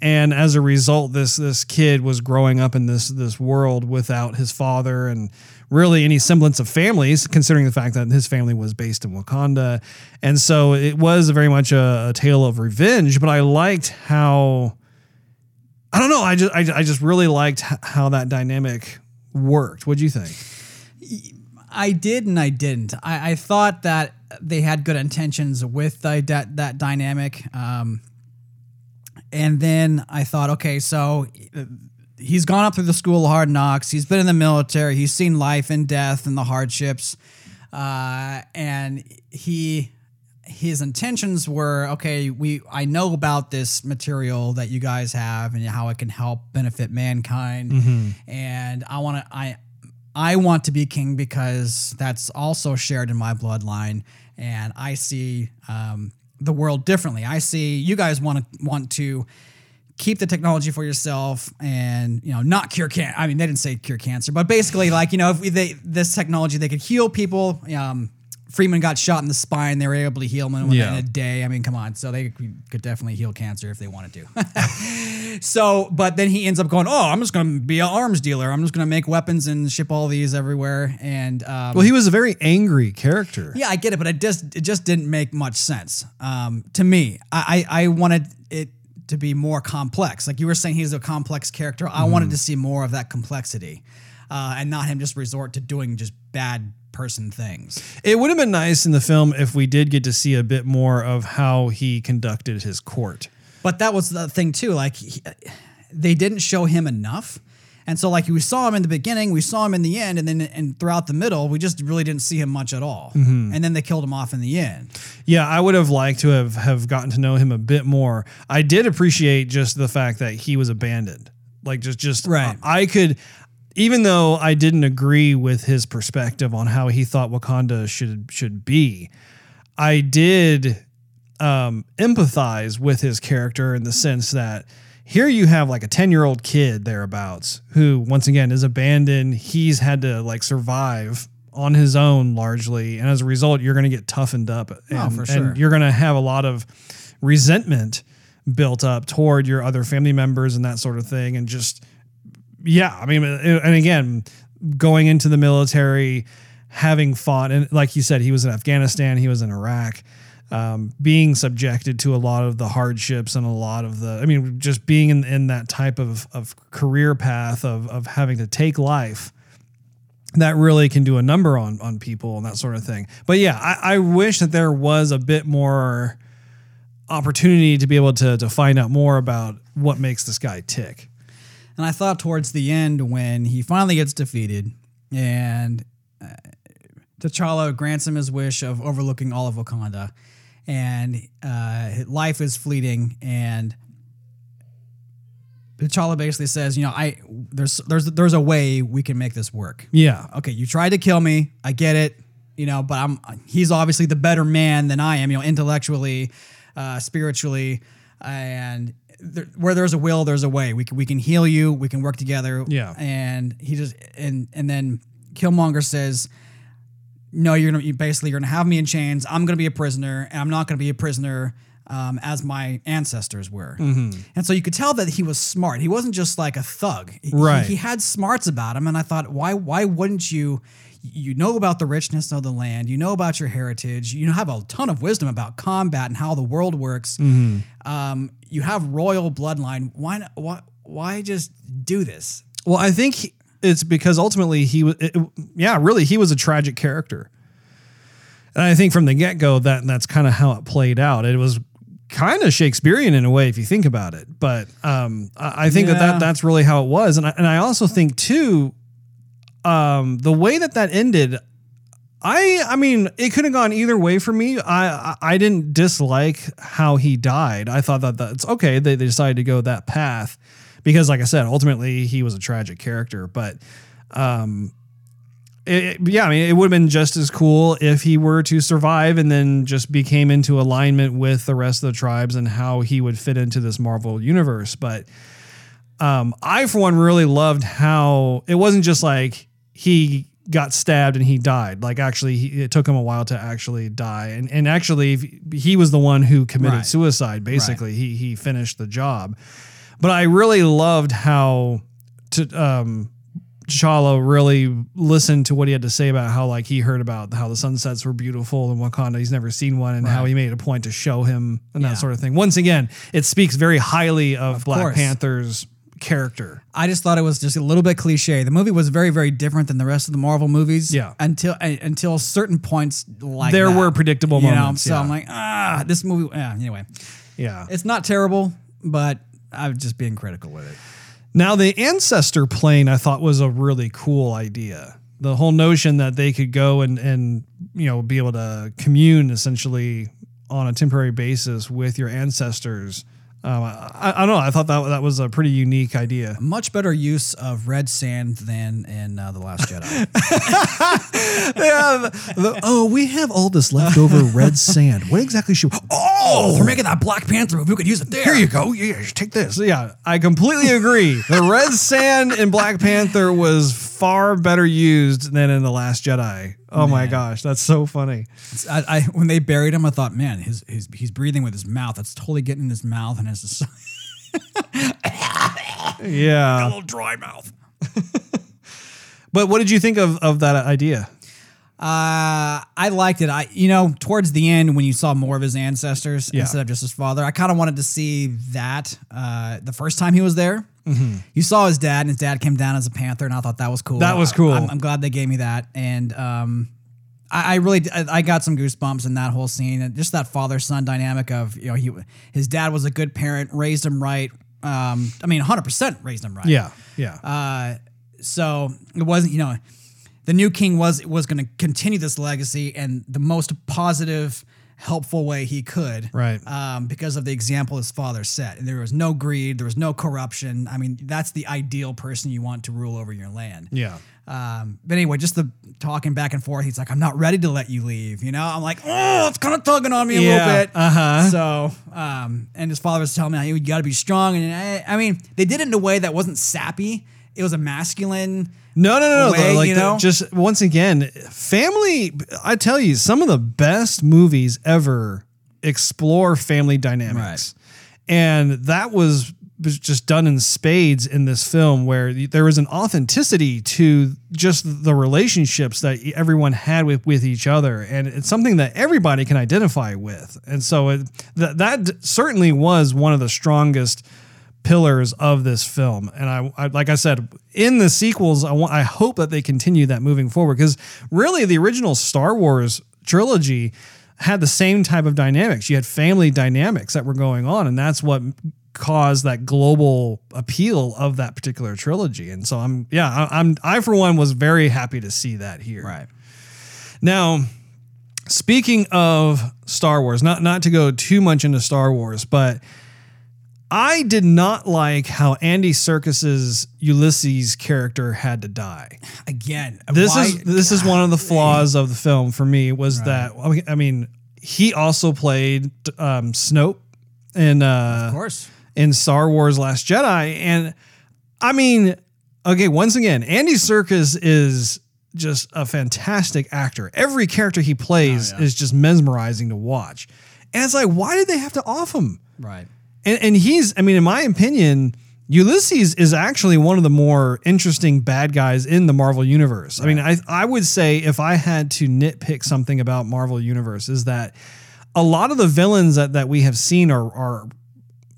And as a result this this kid was growing up in this this world without his father and really any semblance of families considering the fact that his family was based in Wakanda. And so it was very much a, a tale of revenge but I liked how I don't know I just I, I just really liked how that dynamic worked what do you think I did and I didn't. I, I thought that they had good intentions with the, that that dynamic, um, and then I thought, okay, so uh, he's gone up through the school of hard knocks. He's been in the military. He's seen life and death and the hardships, uh, and he his intentions were okay we i know about this material that you guys have and how it can help benefit mankind. And i want to i i want to be king because that's also shared in my bloodline. And i see um, the world differently. I see you guys want to want to keep the technology for yourself and you know not cure can I mean they didn't say cure cancer but basically like you know if we, they this technology they could heal people um Freeman got shot in the spine they were able to heal him in Yeah. a day I mean come on so they could definitely heal cancer if they wanted to so but then he ends up going oh I'm just going to be an arms dealer I'm just going to make weapons and ship all these everywhere and um, well he was a very angry character yeah, I get it, but it just it just didn't make much sense um, to me. I, I I wanted it to be more complex. Like you were saying, he's a complex character. I wanted to see more of that complexity, uh, and not him just resort to doing just bad person things. It would have been nice in the film if we did get to see a bit more of how he conducted his court. But that was the thing too. Like he, they didn't show him enough, And so, like we saw him in the beginning, we saw him in the end, and then and throughout the middle, we just really didn't see him much at all. Mm-hmm. And then they killed him off in the end. Yeah, I would have liked to have have gotten to know him a bit more. I did appreciate just the fact that he was abandoned. Like just just Right. I could even though I didn't agree with his perspective on how he thought Wakanda should should be, I did um, empathize with his character in the sense that here you have like a 10 year old kid thereabouts who once again is abandoned he's had to like survive on his own largely and as a result you're going to get toughened up and, Oh, for sure. and you're going to have a lot of resentment built up toward your other family members and that sort of thing and just yeah i mean and again going into the military having fought and like you said he was in afghanistan he was in iraq um, being subjected to a lot of the hardships and a lot of the i mean just being in, in that type of, of career path of, of having to take life that really can do a number on on people and that sort of thing. But yeah i, I wish that there was a bit more opportunity to be able to to find out more about what makes this guy tick And I thought towards the end when he finally gets defeated and uh, T'Challa grants him his wish of overlooking all of Wakanda, and uh, life is fleeting, and T'Challa basically says, you know, I there's there's there's a way we can make this work. yeah Okay, you tried to kill me. I get it. You know, but I'm he's obviously the better man than I am, you know, intellectually, uh, spiritually, and there, where there's a will, there's a way. We can we can heal you. We can work together. Yeah. And he just and and then Killmonger says, "No, you're gonna you basically you're gonna have me in chains. I'm gonna be a prisoner, and I'm not gonna be a prisoner." Um, as my ancestors were, Mm-hmm. and so you could tell that he was smart. He wasn't just like a thug. He- Right. He, had smarts about him, and I thought, why why wouldn't you? You know about the richness of the land. You know about your heritage. You have a ton of wisdom about combat and how the world works. Um, you have royal bloodline. Why not? Why why just do this? Well, I think he- it's because ultimately he was, yeah, really, he was a tragic character, and I think from the get go that that's kind of how it played out. It was kind of Shakespearean in a way if you think about it, but um, I, I think that, that that's really how it was, and I, and I also think too, um, the way that that ended. I I mean, it could have gone either way for me. I I, didn't dislike how he died. I thought that that's okay. They, they decided to go that path because, like I said, ultimately he was a tragic character. But um, it- yeah, I mean, it would have been just as cool if he were to survive and then just became into alignment with the rest of the tribes and how he would fit into this Marvel universe. But um, I, for one, really loved how it wasn't just like he got stabbed and he died. Like actually, he, it took him a while to actually die, and and actually, he was the one who committed Right. suicide. Basically, he he finished the job. But I really loved how to um. T'Challa really listened to what he had to say about how like he heard about how the sunsets were beautiful in Wakanda. He's never seen one, and how he made a point to show him and Yeah. that sort of thing. Once again, it speaks very highly of, Black course. Panther's character. I just thought it was just a little bit cliche. The movie was very, very different than the rest of the Marvel movies. Yeah. Until uh, until certain points like There that. were predictable You know, moments, So yeah. I'm like, ah, this movie. Yeah. Anyway, Yeah. it's not terrible, but I'm just being critical with it. Now, the ancestor plane I thought was a really cool idea. The whole notion that they could go and and you know be able to commune essentially on a temporary basis with your ancestors. Um, I, I don't know. I thought that that was a pretty unique idea. Much better use of red sand than in uh, the Last Jedi. yeah. the- the- oh, we have all this leftover red sand. What exactly should? oh, we're making that Black Panther movie. We could use it there. Here you go. Yeah, take this. Yeah, I completely agree. the red sand in Black Panther was far better used than in the Last Jedi. Oh my gosh, that's so funny. I, I when they buried him, I thought, man, his, his he's breathing with his mouth. That's totally getting in his mouth and his Yeah. little dry mouth. But what did you think of of that idea? Uh, I liked it. I, you know, towards the end when you saw more of his ancestors Yeah. instead of just his father, I kind of wanted to see that. Uh, the first time he was there, Mm-hmm. you saw his dad, and his dad came down as a panther, and I thought that was cool. That was cool. I, am I'm glad they gave me that, and um, I, I really, I, I got some goosebumps in that whole scene, and just that father son dynamic of you know he, his dad was a good parent, raised him right. Um, I mean, 100 percent raised him right. Yeah, yeah. Uh, so it wasn't, you know, the new king was was going to continue this legacy and the most positive, helpful way he could. Right. Um, because of the example his father set. And there was no greed, there was no corruption. I mean, that's the ideal person you want to rule over your land. yeah. Um, but anyway, just the talking back and forth. He's like, "I'm not ready to let you leave." You know, I'm like, "Oh, it's kind of tugging on me a Yeah, little bit." uh-huh. So, um, and his father was telling me, "You got to be strong." And I, I mean, they did it in a way that wasn't sappy. It was a masculine. No, no, no, no. like you know? just once again, family. I tell you, some of the best movies ever explore family dynamics, and that was was just done in spades in this film, where there was an authenticity to just the relationships that everyone had with with each other, and it's something that everybody can identify with, and so it, that that certainly was one of the strongest pillars of this film. And I, I like I said, in the sequels, I want I hope that they continue that moving forward because really the original Star Wars trilogy had the same type of dynamics. You had family dynamics that were going on, and that's what caused that global appeal of that particular trilogy. And so I'm yeah, I, I'm I for one was very happy to see that here. Right. Now, speaking of Star Wars, not not to go too much into Star Wars, but I did not like how Andy Serkis's Ulysses character had to die. Again, This why- is this is one of the flaws of the film for me was that I mean- he also played um, Snoke in uh, of course. in Star Wars Last Jedi. And I mean, okay, once again, Andy Serkis is just a fantastic actor. Every character he plays is just mesmerizing to watch. And it's like, why did they have to off him? Right. And, and he's, I mean, in my opinion, Ulysses is actually one of the more interesting bad guys in the Marvel universe. I mean, I I would say if I had to nitpick something about Marvel universe is that a lot of the villains that, that we have seen are are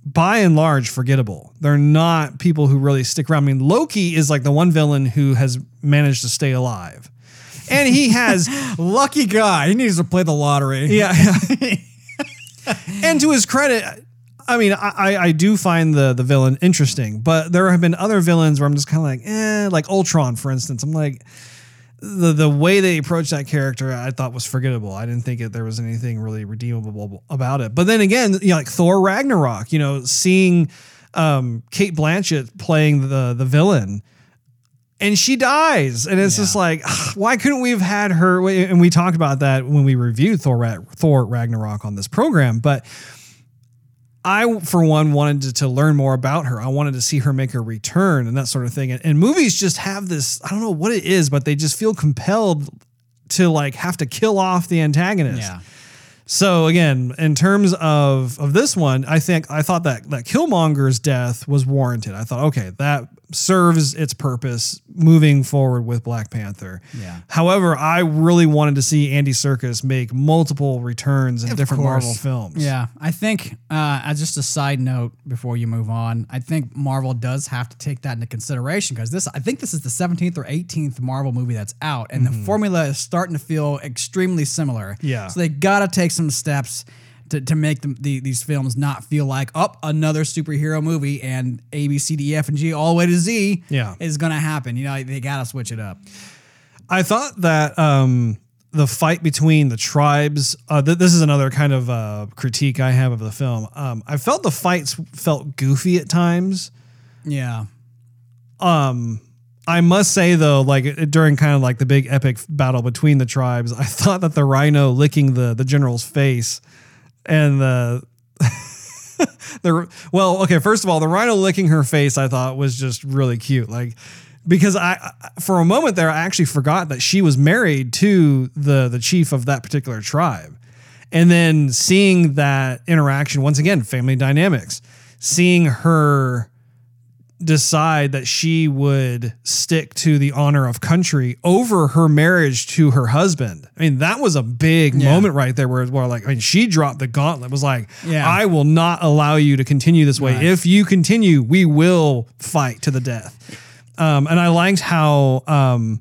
by and large forgettable. They're not people who really stick around. I mean, Loki is like the one villain who has managed to stay alive. And he has Lucky guy. He needs to play the lottery. yeah. and to his credit, I mean, I, I- do find the the villain interesting, but there have been other villains where I'm just kind of like, eh, like Ultron, for instance. I'm like, the the way they approached that character, I thought was forgettable. I didn't think that there was anything really redeemable about it. But then again, you know, like Thor Ragnarok, you know, seeing um, Cate Blanchett playing the the villain and she dies and it's just like ugh, why couldn't we have had her and we talked about that when we reviewed thor, thor ragnarok on this program but i for one wanted to, to learn more about her i wanted to see her make her return and that sort of thing and, and movies just have this i don't know what it is but they just feel compelled to like have to kill off the antagonist Yeah. so again, in terms of of this one, I think I thought that that Killmonger's death was warranted. I thought, okay, that serves its purpose moving forward with Black Panther. Yeah. However, I really wanted to see Andy Serkis make multiple returns in different course. Marvel films. Yeah, I think uh, as just a side note before you move on, I think Marvel does have to take that into consideration because this, I think this is the 17th or 18th Marvel movie that's out, and the formula is starting to feel extremely similar. Yeah. so they gotta take some steps. To, to make them, the, these films not feel like up another superhero movie and A B C D E F and G all the way to Z Yeah. is gonna happen. You know they gotta switch it up. I thought that um, the fight between the tribes. Uh, th- this is another kind of uh, critique I have of the film. Um, I felt the fights felt goofy at times. Yeah, Um, I must say though, like during kind of like the big epic battle between the tribes, I thought that the rhino licking the the general's face and the uh, the well, okay, first of all, the rhino licking her face, I thought was just really cute, like because I I- for a moment there I actually forgot that she was married to the the chief of that particular tribe, and then seeing that interaction once again, family dynamics, seeing her decide that she would stick to the honor of country over her marriage to her husband. I mean, that was a big moment right there where, where like, I mean, she dropped the gauntlet, was like, Yeah. I will not allow you to continue this way. Right. If you continue, we will fight to the death. Um, and I liked how um,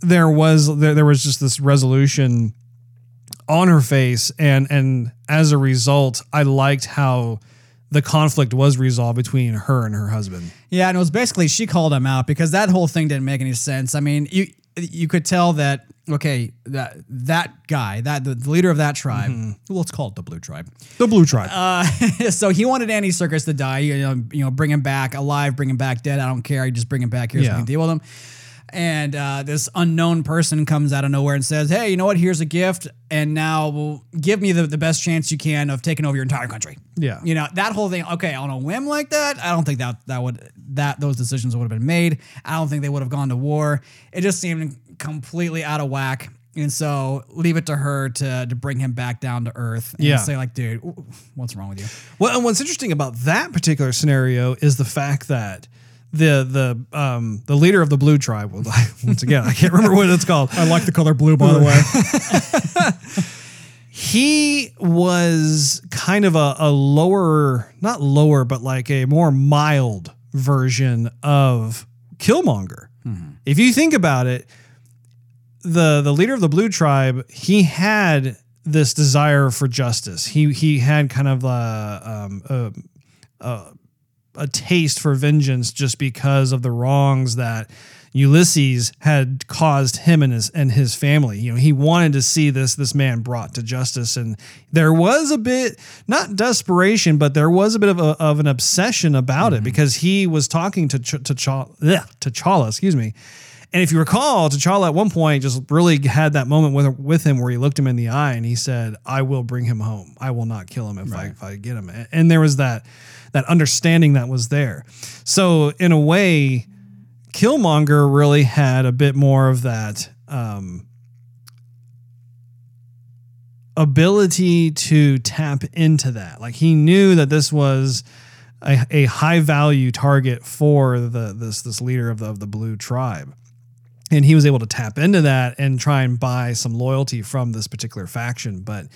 there was there, there was just this resolution on her face and and as a result I liked how the conflict was resolved between her and her husband. Yeah, and it was basically she called him out because that whole thing didn't make any sense. I mean, you you could tell that okay, that that guy, that the, leader of that tribe, well, let's call it the Blue Tribe. The Blue Tribe. Uh, so he wanted Andy Serkis to die. You know, you know, bring him back alive, bring him back dead. I don't care. You just bring him back here so Yeah. we can deal with him. And uh, this unknown person comes out of nowhere and says, "Hey, you know what? Here's a gift, and now well, give me the, the best chance you can of taking over your entire country." Yeah. you know that whole thing. Okay, on a whim like that, I don't think that that would that those decisions would have been made. I don't think they would have gone to war. It just seemed completely out of whack. And so leave it to her to to bring him back down to earth and Yeah. say like, dude, what's wrong with you? Well, and what's interesting about that particular scenario is the fact that the the um the leader of the blue tribe well, once again I can't remember what it's called. I like the color blue, by the way. He was kind of a, a lower, not lower, but like a more mild version of Killmonger. If you think about it, the the leader of the blue tribe, he had this desire for justice. He he had kind of a um, a, a, a taste for vengeance just because of the wrongs that Ulysses had caused him and his and his family. You know, he wanted to see this this man brought to justice, and there was a bit not desperation, but there was a bit of, a, of an obsession about it mm-hmm. because he was talking to Ch- to T'Challa, excuse me. And if you recall, T'Challa at one point just really had that moment with with him where he looked him in the eye and he said, "I will bring him home. I will not kill him if I if I get him." And- And there was that that understanding that was there. So in a way, Killmonger really had a bit more of that um, ability to tap into that. Like he knew that this was a, a high value target for the this this leader of the of the blue tribe. And he was able to tap into that and try and buy some loyalty from this particular faction. But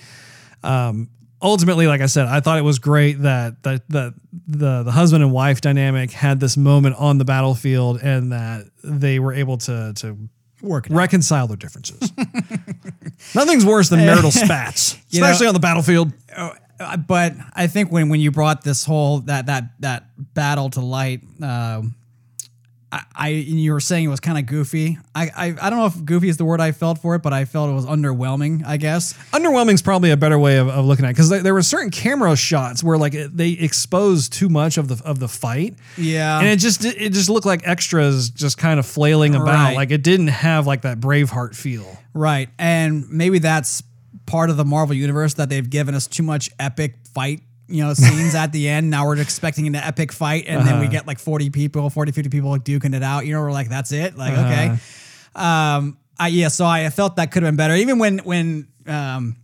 um, ultimately, like I said, I thought it was great that that that the the husband and wife dynamic had this moment on the battlefield, and that they were able to to Work reconcile their differences. Nothing's worse than marital spats, You know- especially on the battlefield. Uh, but I think when when you brought this whole that that that battle to light, uh, I, I you were saying it was kind of goofy. I, I I don't know if goofy is the word I felt for it, but I felt it was underwhelming. I guess. Underwhelming is probably a better way of, of looking at it because there, there were certain camera shots where like it, they exposed too much of the of the fight. Yeah. and it just it just looked like extras just kind of flailing about. Right. Like it didn't have like that Braveheart feel. Right. And maybe that's part of the Marvel universe that they've given us too much epic fight, you know, scenes at the end. Now we're expecting an epic fight and then we get like 40 people, 40, 50 people like duking it out. You know, we're like, that's it. Like, okay. Um, I, yeah, so I felt that could have been better. Even when, when, um,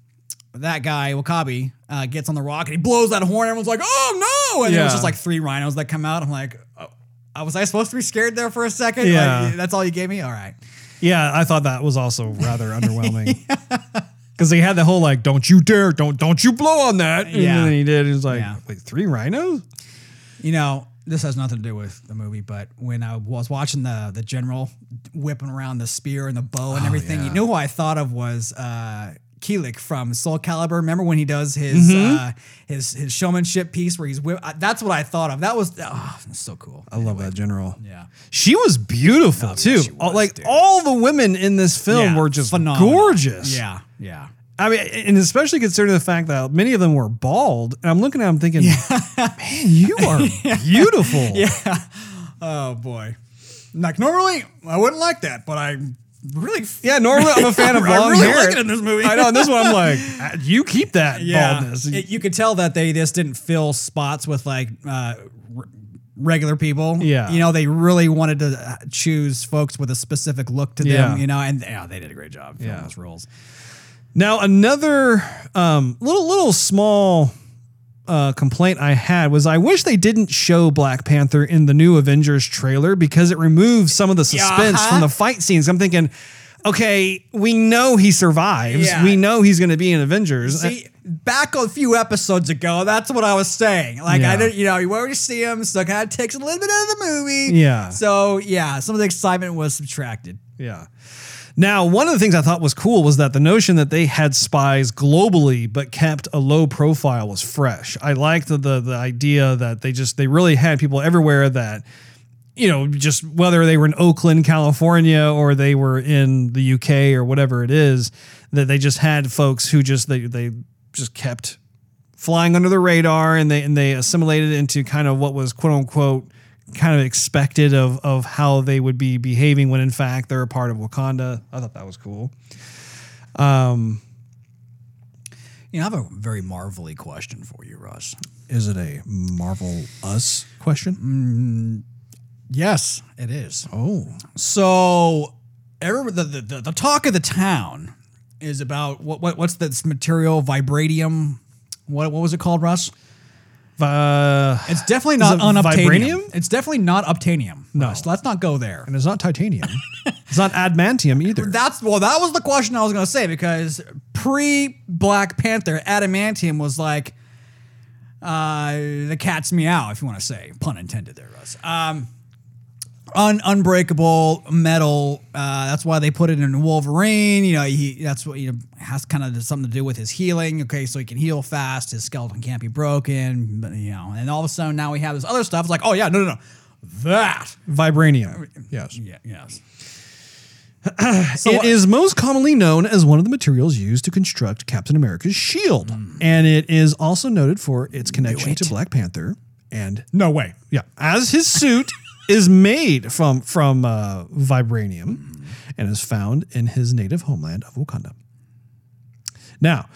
that guy W'Kabi uh, gets on the rock and he blows that horn. Everyone's like, "Oh no!" And it was just like three rhinos that come out. I'm like, oh, I was I supposed to be scared there for a second? Yeah. Like, that's all you gave me. All right. Yeah, I thought that was also rather underwhelming. Because they had the whole like, "Don't you dare! Don't don't you blow on that!" And Yeah. then he did. He was like, Yeah. "Wait, three rhinos?" You know, this has nothing to do with the movie, but when I was watching the the general whipping around the spear and the bow and everything, you know who I thought of was uh Kilik from Soul Calibur. Remember when he does his uh his his showmanship piece where he's that's what I thought of. That was oh, so cool. I love that general. Yeah. She was beautiful too. she All- was, like dude. all the women in this film Yeah, were just phenomenal. gorgeous. Yeah, yeah. I mean, and especially considering the fact that many of them were bald. And I'm looking at them thinking, man, you are beautiful. Yeah. Oh boy. Like normally I wouldn't like that, but I really Yeah, normally I'm a fan of long really hair. in this movie. I know. In this one, I'm like, "Ah, you keep that baldness. It- you could tell that they just didn't fill spots with like uh, r- regular people. Yeah. you know, they really wanted to uh, choose folks with a specific look to Yeah. them. You know, and yeah, they did a great job filling Yeah. those roles. Now, another um, little little small uh, complaint I had was I wish they didn't show Black Panther in the new Avengers trailer because it removes some of the suspense Uh-huh. from the fight scenes. I'm thinking, okay, we know he survives. Yeah. We know he's going to be in Avengers. See, back a few episodes ago, that's what I was saying. Like Yeah. I didn't, you know, you already see him, so it kind of takes a little bit out of the movie. Yeah. So yeah, some of the excitement was subtracted. Yeah. Now, one of the things I thought was cool was that the notion that they had spies globally but kept a low profile was fresh. I liked the, the the idea that they just they really had people everywhere that you know, just whether they were in Oakland, California, or they were in the UK or whatever it is, that they just had folks who just they they just kept flying under the radar and they and they assimilated into kind of what was quote unquote kind of expected of of how they would be behaving when in fact they're a part of Wakanda. I thought that was cool. Um, You know, I have a very marvelly question for you, Russ. Is it a Marvel Us question? Yes, it is. Oh, So, every, the, the, the, the talk of the town is about what, what what's this material? Vibranium. What what was it called, Russ? Uh, It's definitely not it unobtainium. vibranium? It's definitely not obtainium. No. Russ. let's not go there. and it's not titanium. it's not adamantium either. That's well, that was the question I was going to say because pre Black Panther, adamantium was like uh, the cat's meow, if you want to say, pun intended there, Russ. Um, un- unbreakable metal. Uh, that's why they put it in Wolverine. You know, he that's what you know has kind of something to do with his healing. Okay, so he can heal fast. His skeleton can't be broken. But, you know, and all of a sudden now we have this other stuff. It's like, oh yeah, no, no, no, that. Vibranium. Yes. Yeah, yes. it is most commonly known as one of the materials used to construct Captain America's shield, and it is also noted for its connection to Black Panther. And No way. yeah, as his suit is made from from uh, vibranium and is found in his native homeland of Wakanda. Now,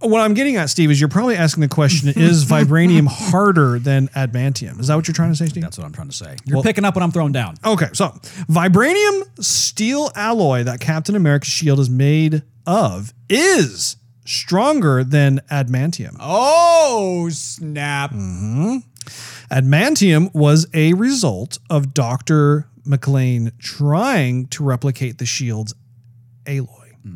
what I'm getting at, Steve, is you're probably asking the question: Is vibranium harder than adamantium? Is that what you're trying to say, Steve? That's what I'm trying to say. You're picking up what I'm throwing down. Okay, so vibranium steel alloy that Captain America's shield is made of is stronger than adamantium. Oh, snap. Adamantium was a result of Dr. MacLain trying to replicate the shield's alloy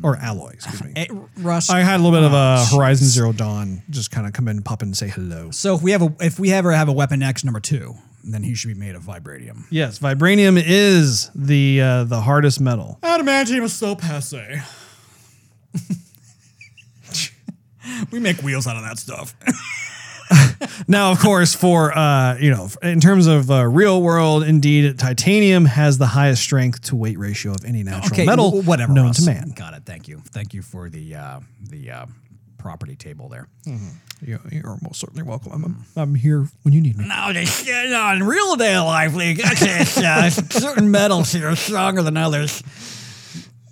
or alloy, excuse me. Eh, Russ. I had a little bit of a Oh, Horizon. Zero Dawn just kind of come in, pop in, and say hello. So if we have a, if we ever have a Weapon X number two, then he should be made of vibranium. Yes, vibranium is the uh, the hardest metal. Adamantium is so passe. we make wheels out of that stuff. Now, of course, for uh, you know, in terms of uh, real world, indeed, titanium has the highest strength to weight ratio of any natural metal w- whatever. known Russ. to man. Got it. Thank you. Thank you for the uh, the uh, property table there. You- You're most certainly welcome. I'm, I'm here when you need me. No, just, you know, in real day life, we got this, uh, certain metals here are stronger than others.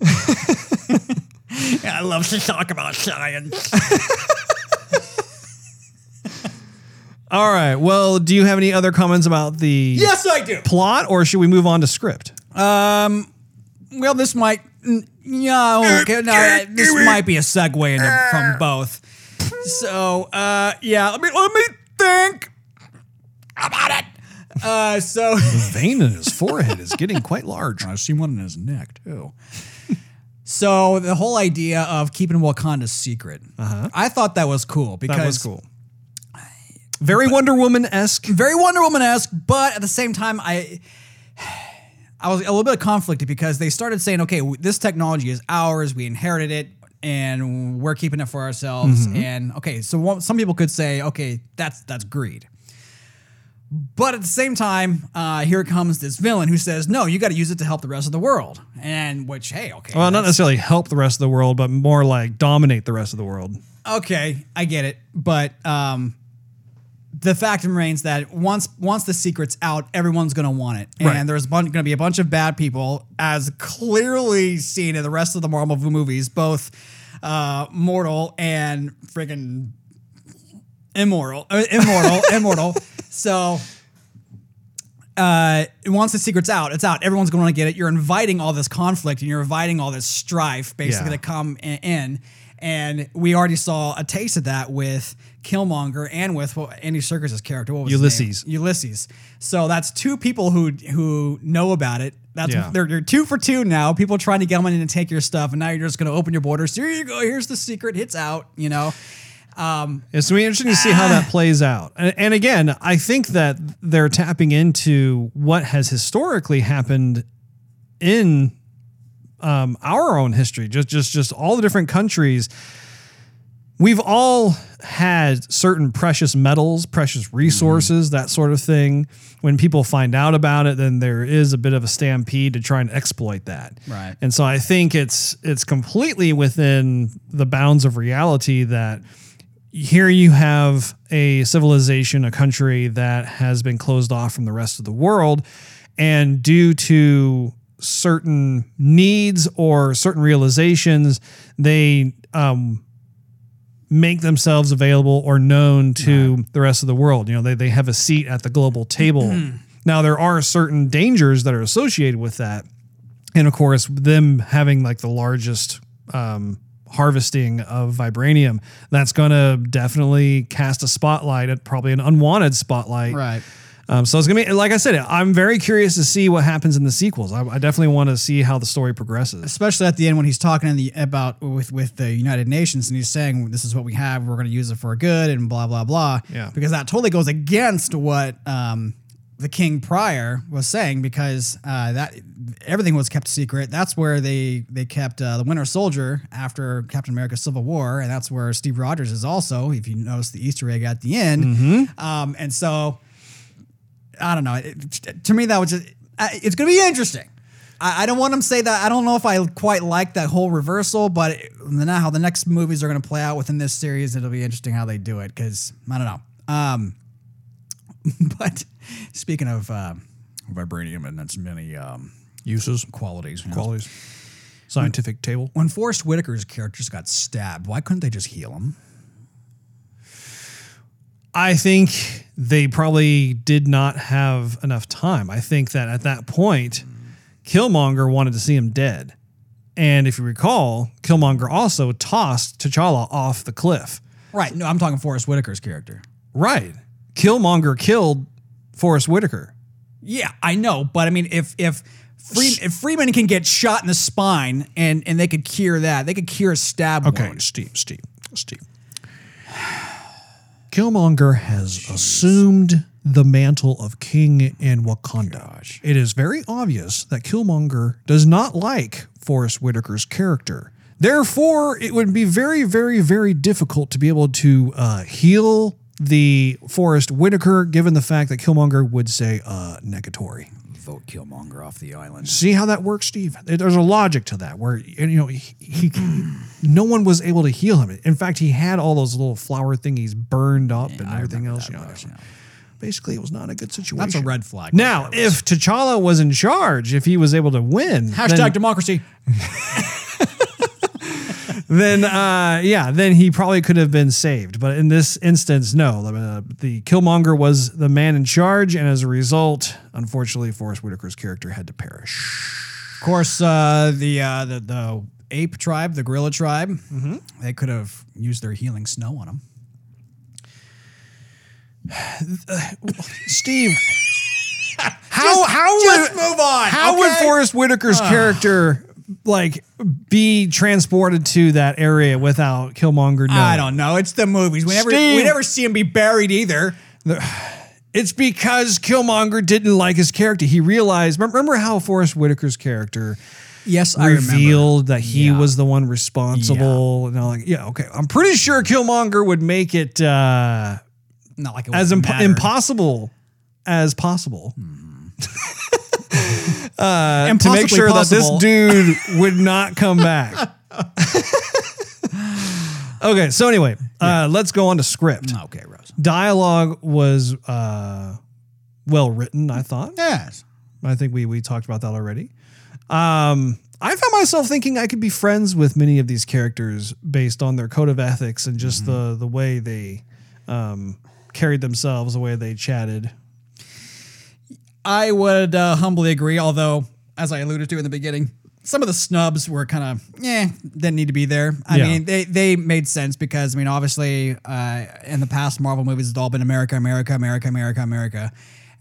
I love to talk about science. All right. Well, do you have any other comments about the Yes, I do. plot, or should we move on to script? Um, Well, this might, yeah, okay, no, uh, this might be a segue into, from both. So, uh, yeah, let me let me think about it. Uh, so The vein in his forehead is getting quite large. I see one in his neck too. so the whole idea of keeping Wakanda secret, I thought that was cool because That was cool. Very Wonder Woman esque. very Wonder Woman esque, but at the same time, I I was a little bit conflicted because they started saying, okay, this technology is ours, we inherited it, and we're keeping it for ourselves. And okay, so what, some people could say, okay, that's that's greed. But at the same time, uh, here comes this villain who says, "No, you got to use it to help the rest of the world." And which, hey, okay, Well, not necessarily help the rest of the world, but more like dominate the rest of the world. okay, I get it, but um, the fact remains that once once the secret's out, everyone's gonna want it, and Right. there's bun- gonna be a bunch of bad people, as clearly seen in the rest of the Marvel movies, both uh, mortal and friggin' immoral, uh, immortal, immortal. So. Uh, once the secret's out, it's out. Everyone's going to get it. You're inviting all this conflict and you're inviting all this strife, basically, Yeah. to come in. And we already saw a taste of that with Killmonger and with what, Andy Serkis' character. What was? Ulysses. Ulysses. So that's two people who who know about it. That's Yeah. they're, you're two for two now. People trying to get in and take your stuff, and now you're just going to open your borders. Here you go. Here's the secret. It's out. You know. Um, it's gonna be interesting to see how that ah. plays out. And, and again, I think that they're tapping into what has historically happened in um, our own history, just just just all the different countries. We've all had certain precious metals, precious resources, that sort of thing. When people find out about it, then there is a bit of a stampede to try and exploit that. Right. And so I think it's it's completely within the bounds of reality that here you have a civilization, a country that has been closed off from the rest of the world. And due to certain needs or certain realizations, they um, make themselves available or known to the rest of the world. You know, they, they have a seat at the global table. now, there are certain dangers that are associated with that. And of course, them having like the largest um, harvesting of vibranium, that's going to definitely cast a spotlight at probably an unwanted spotlight. Right. Um, so it's gonna be like I said. I'm very curious to see what happens in the sequels. I, I definitely want to see how the story progresses. especially at the end when he's talking in the about with with the United Nations and he's saying this is what we have, we're going to use it for good and blah blah blah. Yeah. because that totally goes against what um, the king prior was saying because uh, that everything was kept secret. That's where they they kept uh, the Winter Soldier after Captain America: Civil War, and that's where Steve Rogers is also. If you notice the Easter egg at the end, um, and so. I don't know. It, to me, that was just, it's going to be interesting. I, I don't want to say that. I don't know if I quite like that whole reversal, but it, now how the next movies are going to play out within this series, it'll be interesting how they do it because I don't know. Um, but speaking of uh, vibranium and its many um, Uses, qualities, you know, qualities, scientific table. when Forest Whitaker's characters got stabbed, why couldn't they just heal him? I think they probably did not have enough time. I think that at that point, Killmonger wanted to see him dead. And if you recall, Killmonger also tossed T'Challa off the cliff. Right. No, I'm talking Forest Whitaker's character. Right. Killmonger killed Forest Whitaker. Yeah, I know, but I mean, if if, Free, if Freeman can get shot in the spine and and they could cure that, they could cure a stab Okay, wound. Steve, Steve, Steve. Killmonger has assumed the mantle of king in Wakanda. It is very obvious that Killmonger does not like Forest Whitaker's character. Therefore, it would be very, very, very difficult to be able to uh, heal the Forest Whitaker, given the fact that Killmonger would say uh, negatory. Vote Killmonger off the island. See how that works, Steve? There's a logic to that where you know he, he no one was able to heal him. In fact, he had all those little flower thingies burned up and everything else. You know, basically, it was not a good situation. That's a red flag. Now, if T'Challa was in charge, if he was able to win, Hashtag then, democracy. then uh, yeah, then he probably could have been saved. But in this instance, no. Uh, the Killmonger was the man in charge, and as a result, unfortunately, Forest Whitaker's character had to perish. Of course, uh, the, uh, the the ape tribe, the gorilla tribe, Mm-hmm. they could have used their healing snow on him. Steve, how how just would, move on, How would okay? Forest Whitaker's character like be transported to that area without Killmonger knowing? I don't know. It's the movies. We never Steve. we never see him be buried either. It's because Killmonger didn't like his character. He realized. Remember how Forest Whitaker's character Yes, I remember. revealed that he Yeah. was the one responsible, and all like, yeah, okay. I'm pretty sure Killmonger would make it uh, Not like it as imp- impossible as possible. uh, to make sure possible. that this dude would not come back. okay, so anyway, uh, let's go on to script. Okay, Rose. Dialogue was uh, well written, I thought. Yes. I think we we talked about that already. Um, I found myself thinking I could be friends with many of these characters based on their code of ethics and just the the way they um, carried themselves, the way they chatted. I would uh, humbly agree, although, as I alluded to in the beginning, some of the snubs were kind of, yeah, didn't need to be there. I Yeah. mean, they, they made sense because, I mean, obviously, uh, in the past Marvel movies, it's all been America, America, America, America, America.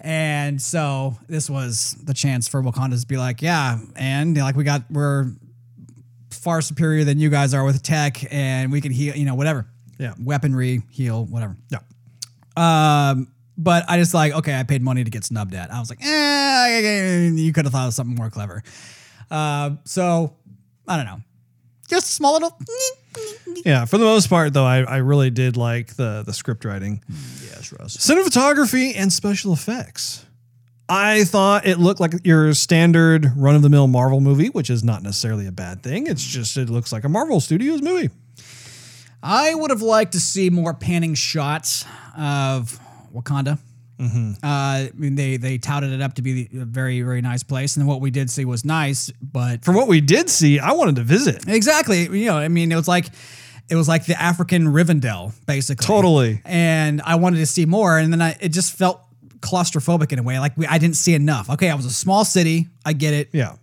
And so this was the chance for Wakanda to be like, yeah, and like we got, we're far superior than you guys are with tech and we can heal, you know, whatever. Yeah. Weaponry, heal, whatever. Yeah. Um, but I just like, okay, I paid money to get snubbed at. I was like, eh, you could have thought of something more clever. Uh, so I don't know, just small little. Yeah, for the most part, though, I, I really did like the the script writing. Yes, Russ. Cinematography and special effects. I thought it looked like your standard run of the mill Marvel movie, which is not necessarily a bad thing. It's just, it looks like a Marvel Studios movie. I would have liked to see more panning shots of Wakanda. Uh, I mean, they they touted it up to be a very very nice place, and what we did see was nice, but From what we did see, I wanted to visit. Exactly. You know, I mean, it was like it was like the African Rivendell, basically. Totally. And I wanted to see more, and then I it just felt claustrophobic in a way. Like we, I didn't see enough. Okay, I was a small city. I get it. Yeah.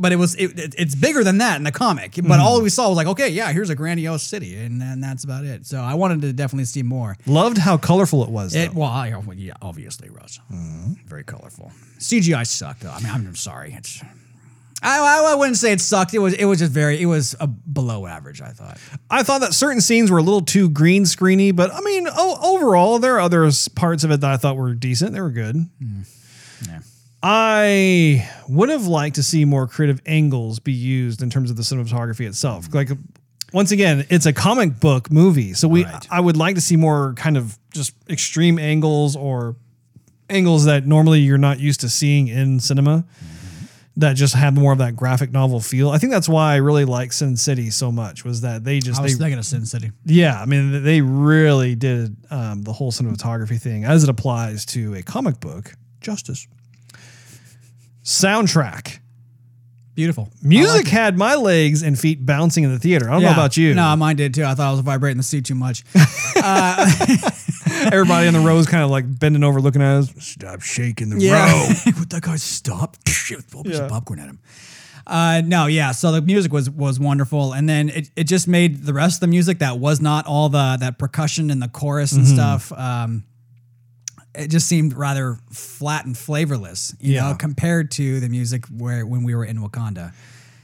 But it was it, it- it's bigger than that in the comic. But Mm-hmm. all we saw was like, okay, yeah, here's a grandiose city, and then that's about it. So I wanted to definitely see more. Loved how colorful it was. It well, I- well, yeah, obviously, Russ. Mm-hmm. Very colorful. CGI sucked though. I mean, I'm sorry. It's I, I, wouldn't say it sucked. It was it was just very it was a below average. I thought. I thought that certain scenes were a little too green screeny, but I mean, oh, overall, there are other parts of it that I thought were decent. They were good. Yeah. I would have liked to see more creative angles be used in terms of the cinematography itself. Like, once again, it's a comic book movie, so we Right. I would like to see more kind of just extreme angles or angles that normally you're not used to seeing in cinema. That just have more of that graphic novel feel. I think that's why I really like Sin City so much. Was that they just I was they thinking of Sin City. yeah, I mean, they really did um, the whole cinematography thing as it applies to a comic book. Justice. Soundtrack. Beautiful. Music had my legs and feet bouncing in the theater. I don't know about you. No, mine did too. I thought I was vibrating the seat too much. Everybody in the row is kind of like bending over looking at us. Stop shaking the row. Would that guy stop? Shit, throw Yeah. popcorn at him. Uh, no, yeah. So the music was was wonderful, and then it, it just made the rest of the music that was not all the that percussion and the chorus and Mm-hmm. stuff. Um, it just seemed rather flat and flavorless, you Yeah. know, compared to the music where when we were in Wakanda.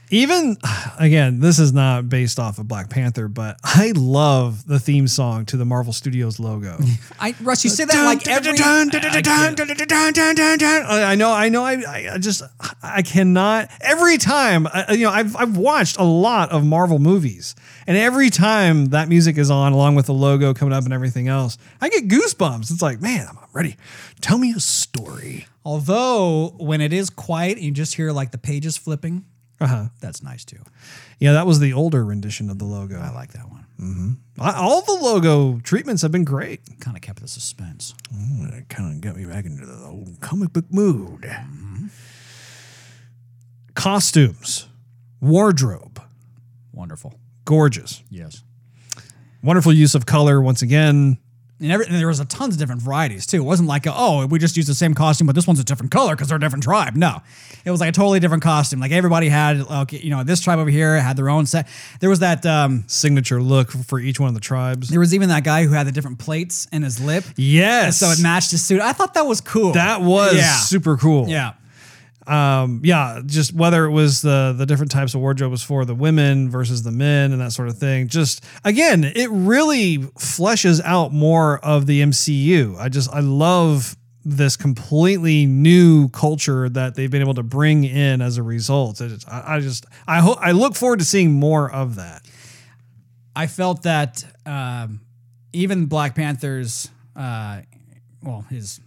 Even again, this is not based off of Black Panther, but I love the theme song to the Marvel Studios logo. I Russ, you say that like every. I know, I know. I, I just, I cannot. Every time, I, you know, I've I've watched a lot of Marvel movies, and every time that music is on, along with the logo coming up and everything else, I get goosebumps. It's like, man, I'm ready. Tell me a story. Although when it is quiet, and you just hear like the pages flipping. Uh huh. That's nice too. Yeah, that was the older rendition of the logo. I like that one. Mm-hmm. I- all the logo treatments have been great. Kind of kept the suspense. Mm, it kind of got me back into the old comic book mood. Mm-hmm. Costumes, wardrobe, Wonderful. gorgeous. Yes. Wonderful use of color once again. And, every, and there was a tons of different varieties too. It wasn't like, a, oh, we just used the same costume, but this one's a different color because they're a different tribe. No, it was like a totally different costume. Like everybody had, okay, you know, this tribe over here had their own set. There was that. Um, Signature look for each one of the tribes. there was even that guy who had the different plates in his lip, Yes. so it matched his suit. I thought that was cool. That was yeah, super cool. yeah. Um, yeah, just whether it was the the different types of wardrobe was for the women versus the men and that sort of thing. Just again, it really fleshes out more of the MCU. I just I love this completely new culture that they've been able to bring in as a result. I, I just I hope I look forward to seeing more of that. I felt that um, even Black Panther's, uh, well, his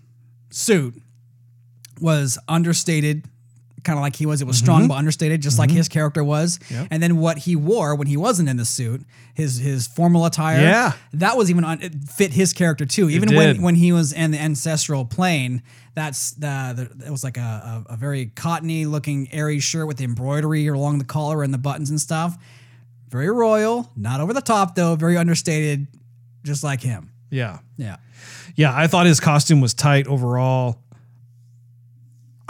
suit was understated, kind of like he was. It was strong mm-hmm. but understated, just like mm-hmm. his character was. Yep. And then what he wore when he wasn't in the suit, his his formal attire, Yeah. that was even on, it fit his character too. Even did. when when he was in the ancestral plane. That's the, the it was like a, a, a very cottony looking airy shirt with the embroidery along the collar and the buttons and stuff. Very royal, not over the top though, very understated, just like him. Yeah. Yeah. Yeah, I thought his costume was tight overall.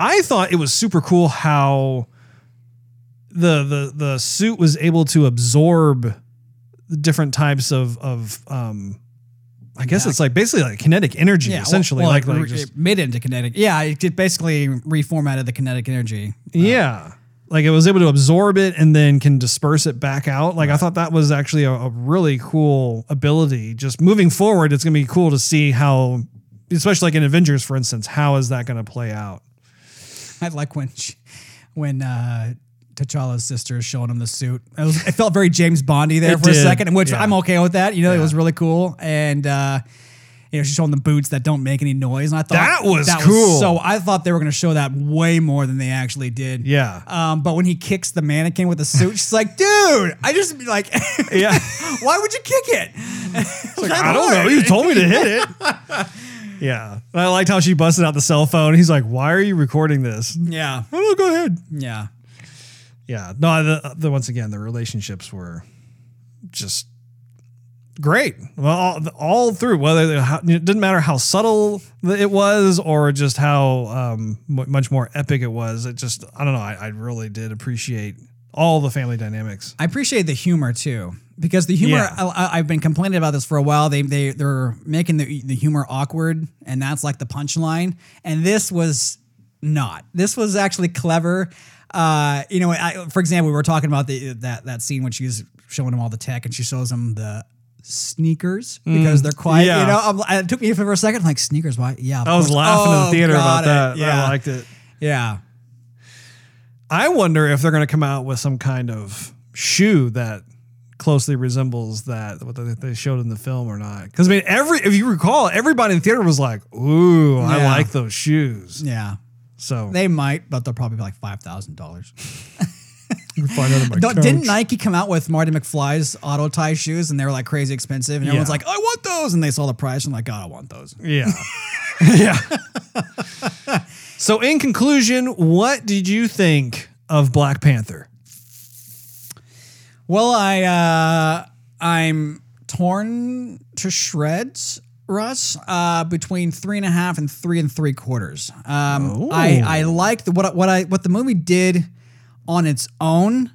I thought it was super cool how the the the suit was able to absorb different types of of um I guess Yeah. it's like basically like kinetic energy Yeah, essentially well, like well, like it, just it made it into kinetic. Yeah, it basically reformatted the kinetic energy. yeah like it was able to absorb it and then can disperse it back out like I thought that was actually a, a really cool ability just moving forward it's going to be cool to see how especially like in Avengers for instance how is that going to play out I like when she, when uh, T'Challa's sister is showing him the suit. It, was, it felt very James Bondy there It for a did, second, which yeah. I'm okay with that. You know, it was really cool, and uh, you know, she's showing the boots that don't make any noise, and I thought That was cool. so I thought they were going to show that way more than they actually did. Yeah. Um, but when he kicks the mannequin with the suit, she's like, "Dude, I just like, Yeah. why would you kick it?" I don't know. You told me to hit it. Yeah. And I liked how she busted out the cell phone. He's like, "Why are you recording this?" Yeah, Oh, go ahead. yeah. Yeah. No, the, the once again, the relationships were just great. Well, all, all through, whether how, it didn't matter how subtle it was or just how um, much more epic it was. It just, I don't know. I, I really did appreciate all the family dynamics. I appreciate the humor too, because the humor. Yeah. I, I've been complaining about this for a while. They they they're making the the humor awkward, and that's like the punchline. And this was not. This was actually clever. Uh, you know, I, for example, we were talking about the that that scene when she's showing him all the tech, and she shows him the sneakers because they're quiet. Mm. Yeah. You know, I'm, it took me for a second. I'm like sneakers, why? Yeah, I was course. laughing in Oh, the theater about it. that. Yeah, I liked it. yeah. I wonder if they're going to come out with some kind of shoe that closely resembles that what they- showed in the film or not. Because I mean, every if you recall, everybody in the theater was like, "Ooh, I like those shoes." Yeah. So They might, but they'll probably be like five thousand dollars. find out on my Don't- Didn't. Nike come out with Marty McFly's auto tie shoes and they were like crazy expensive? And everyone's Yeah. like, I want those. And they saw the price and like, God, I want those. Yeah. yeah. So, in conclusion, what did you think of Black Panther? Well, I uh I'm torn to shreds, Russ, uh, between three and a half and three and three quarters. Um, I I like the, what what I what the movie did on its own,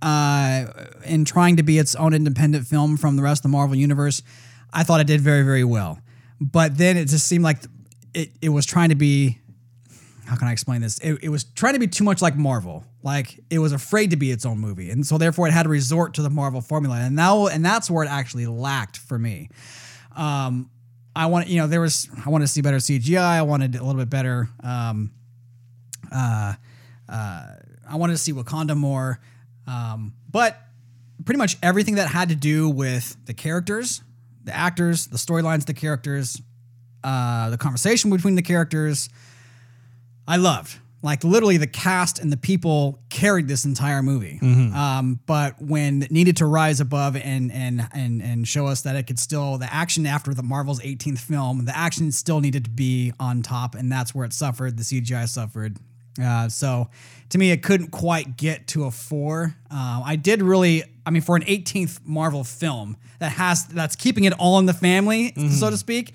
uh, in trying to be its own independent film from the rest of the Marvel universe. I thought it did very very well, but then it just seemed like it it was trying to be how can I explain this? It, it was trying to be too much like Marvel. Like it was afraid to be its own movie, and so therefore it had to resort to the Marvel formula. And now, and that's where it actually lacked for me. Um, I want, you know, there was I wanted to see better CGI. I wanted a little bit better. Um, uh, uh, I wanted to see Wakanda more, um, but pretty much everything that had to do with the characters, the actors, the storylines, the characters, uh, the conversation between the characters. I loved. Like literally, the cast and the people carried this entire movie. Um, but when it needed to rise above and and and and show us that it could still the action after the Marvel's 18th film, the action still needed to be on top, and that's where it suffered. The CGI suffered. Uh, so to me, it couldn't quite get to a four. Uh, I did really, I mean, for an 18th Marvel film that has that's keeping it all in the family, so to speak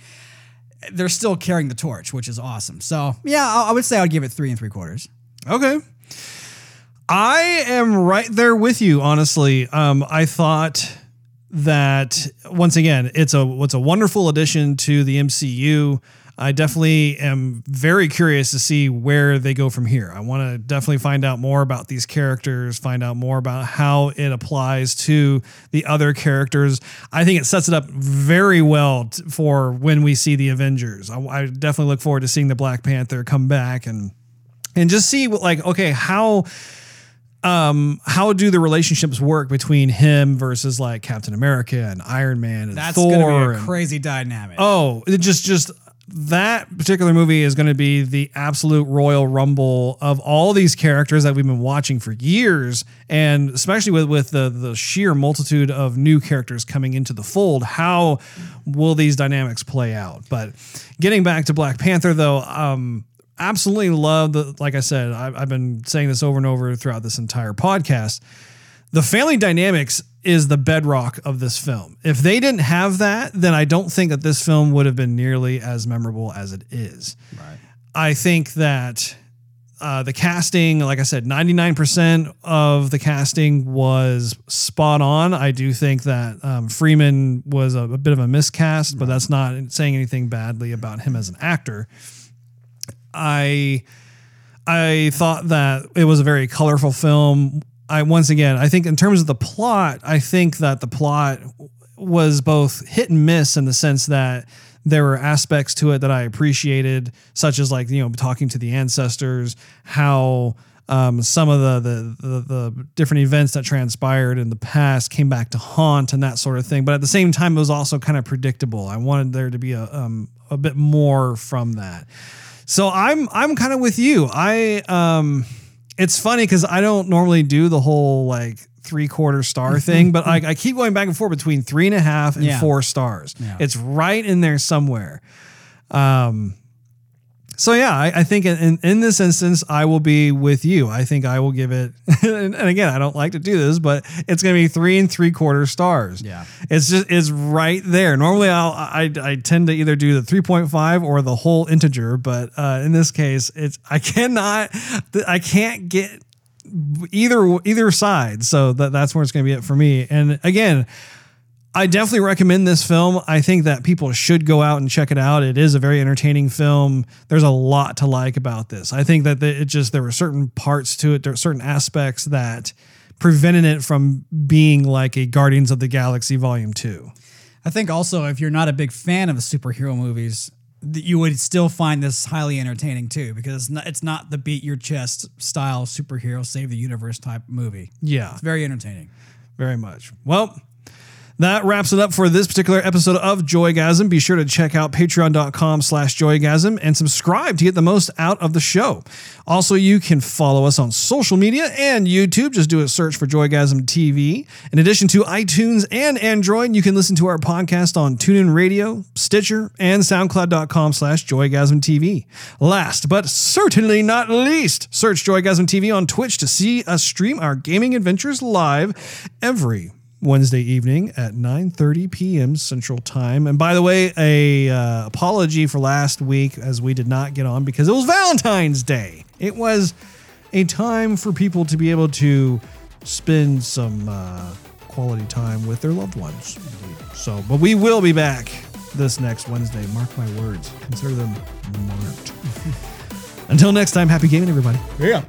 they're still carrying the torch, which is awesome. So yeah, I, I would say I'd give it three and three quarters. Okay. I am right there with you, honestly. Um, I thought that once again, it's a it's a wonderful addition to the MCU. I definitely am very curious to see where they go from here. I want to definitely find out more about these characters, find out more about how it applies to the other characters. I think it sets it up very well t- for when we see the Avengers. I, I definitely look forward to seeing the Black Panther come back and and just see what like okay how um how do the relationships work between him versus like Captain America and Iron Man and That's Thor gonna be a and- crazy dynamic. oh it just just that particular movie is going to be the absolute royal rumble of all these characters that we've been watching for years and especially with with the the sheer multitude of new characters coming into the fold how will these dynamics play out? But getting back to black panther though um absolutely love the like i said I've, I've been saying this over and over throughout this entire podcast the family dynamics is the bedrock of this film. If they didn't have that, then I don't think that this film would have been nearly as memorable as it is. Right. I think that uh, the casting, like I said, 99% of the casting was spot on. I do think that um, Freeman was a, a bit of a miscast, but that's not saying anything badly about him as an actor. I I thought that it was a very colorful film. I once again, I think in terms of the plot, I think that the plot was both hit and miss in the sense that there were aspects to it that I appreciated, such as like you know talking to the ancestors, how um, some of the, the the the different events that transpired in the past came back to haunt and that sort of thing. But at the same time, it was also kind of predictable. I wanted there to be a um, a bit more from that. So I'm I'm kind of with you. I um, it's funny because I don't normally do the whole like three quarter star thing, but I, I keep going back and forth between three and a half and Yeah. four stars. Yeah. It's right in there somewhere. Um, so yeah, I, I think in, in this instance, I will be with you. I think I will give it, and, and again, I don't like to do this, but it's going to be three and three quarter stars. Yeah. it's just it's right there. Normally, I'll I, I tend to either do the three point five or the whole integer, but uh, in this case, it's I cannot, I can't get either either side. So that that's where it's going to be it for me. And again, I definitely recommend this film. I think that people should go out and check it out. It is a very entertaining film. There's a lot to like about this. I think that it just there were certain parts to it, there are certain aspects that prevented it from being like a Guardians of the Galaxy Volume Two. I think also if you're not a big fan of superhero movies, that you would still find this highly entertaining too, because it's not, it's not the beat your chest style superhero save the universe type movie. Yeah, It's very entertaining. very much. Well, that wraps it up for this particular episode of Joygasm. Be sure to check out patreon.com slash joygasm and subscribe to get the most out of the show. Also, you can follow us on social media and YouTube. Just do a search for Joygasm TV. In addition to iTunes and Android, you can listen to our podcast on TuneIn Radio, Stitcher, and SoundCloud.com slash Joygasm TV. Last but certainly not least, search Joygasm TV on Twitch to see us stream our gaming adventures live every Wednesday evening at 9:30 p.m. Central Time. And by the way, a uh, apology for last week as we did not get on because it was Valentine's Day. It was a time for people to be able to spend some uh, quality time with their loved ones. So, but we will be back this next Wednesday. Mark my words. Consider them marked. Until next time, happy gaming, everybody. Yeah.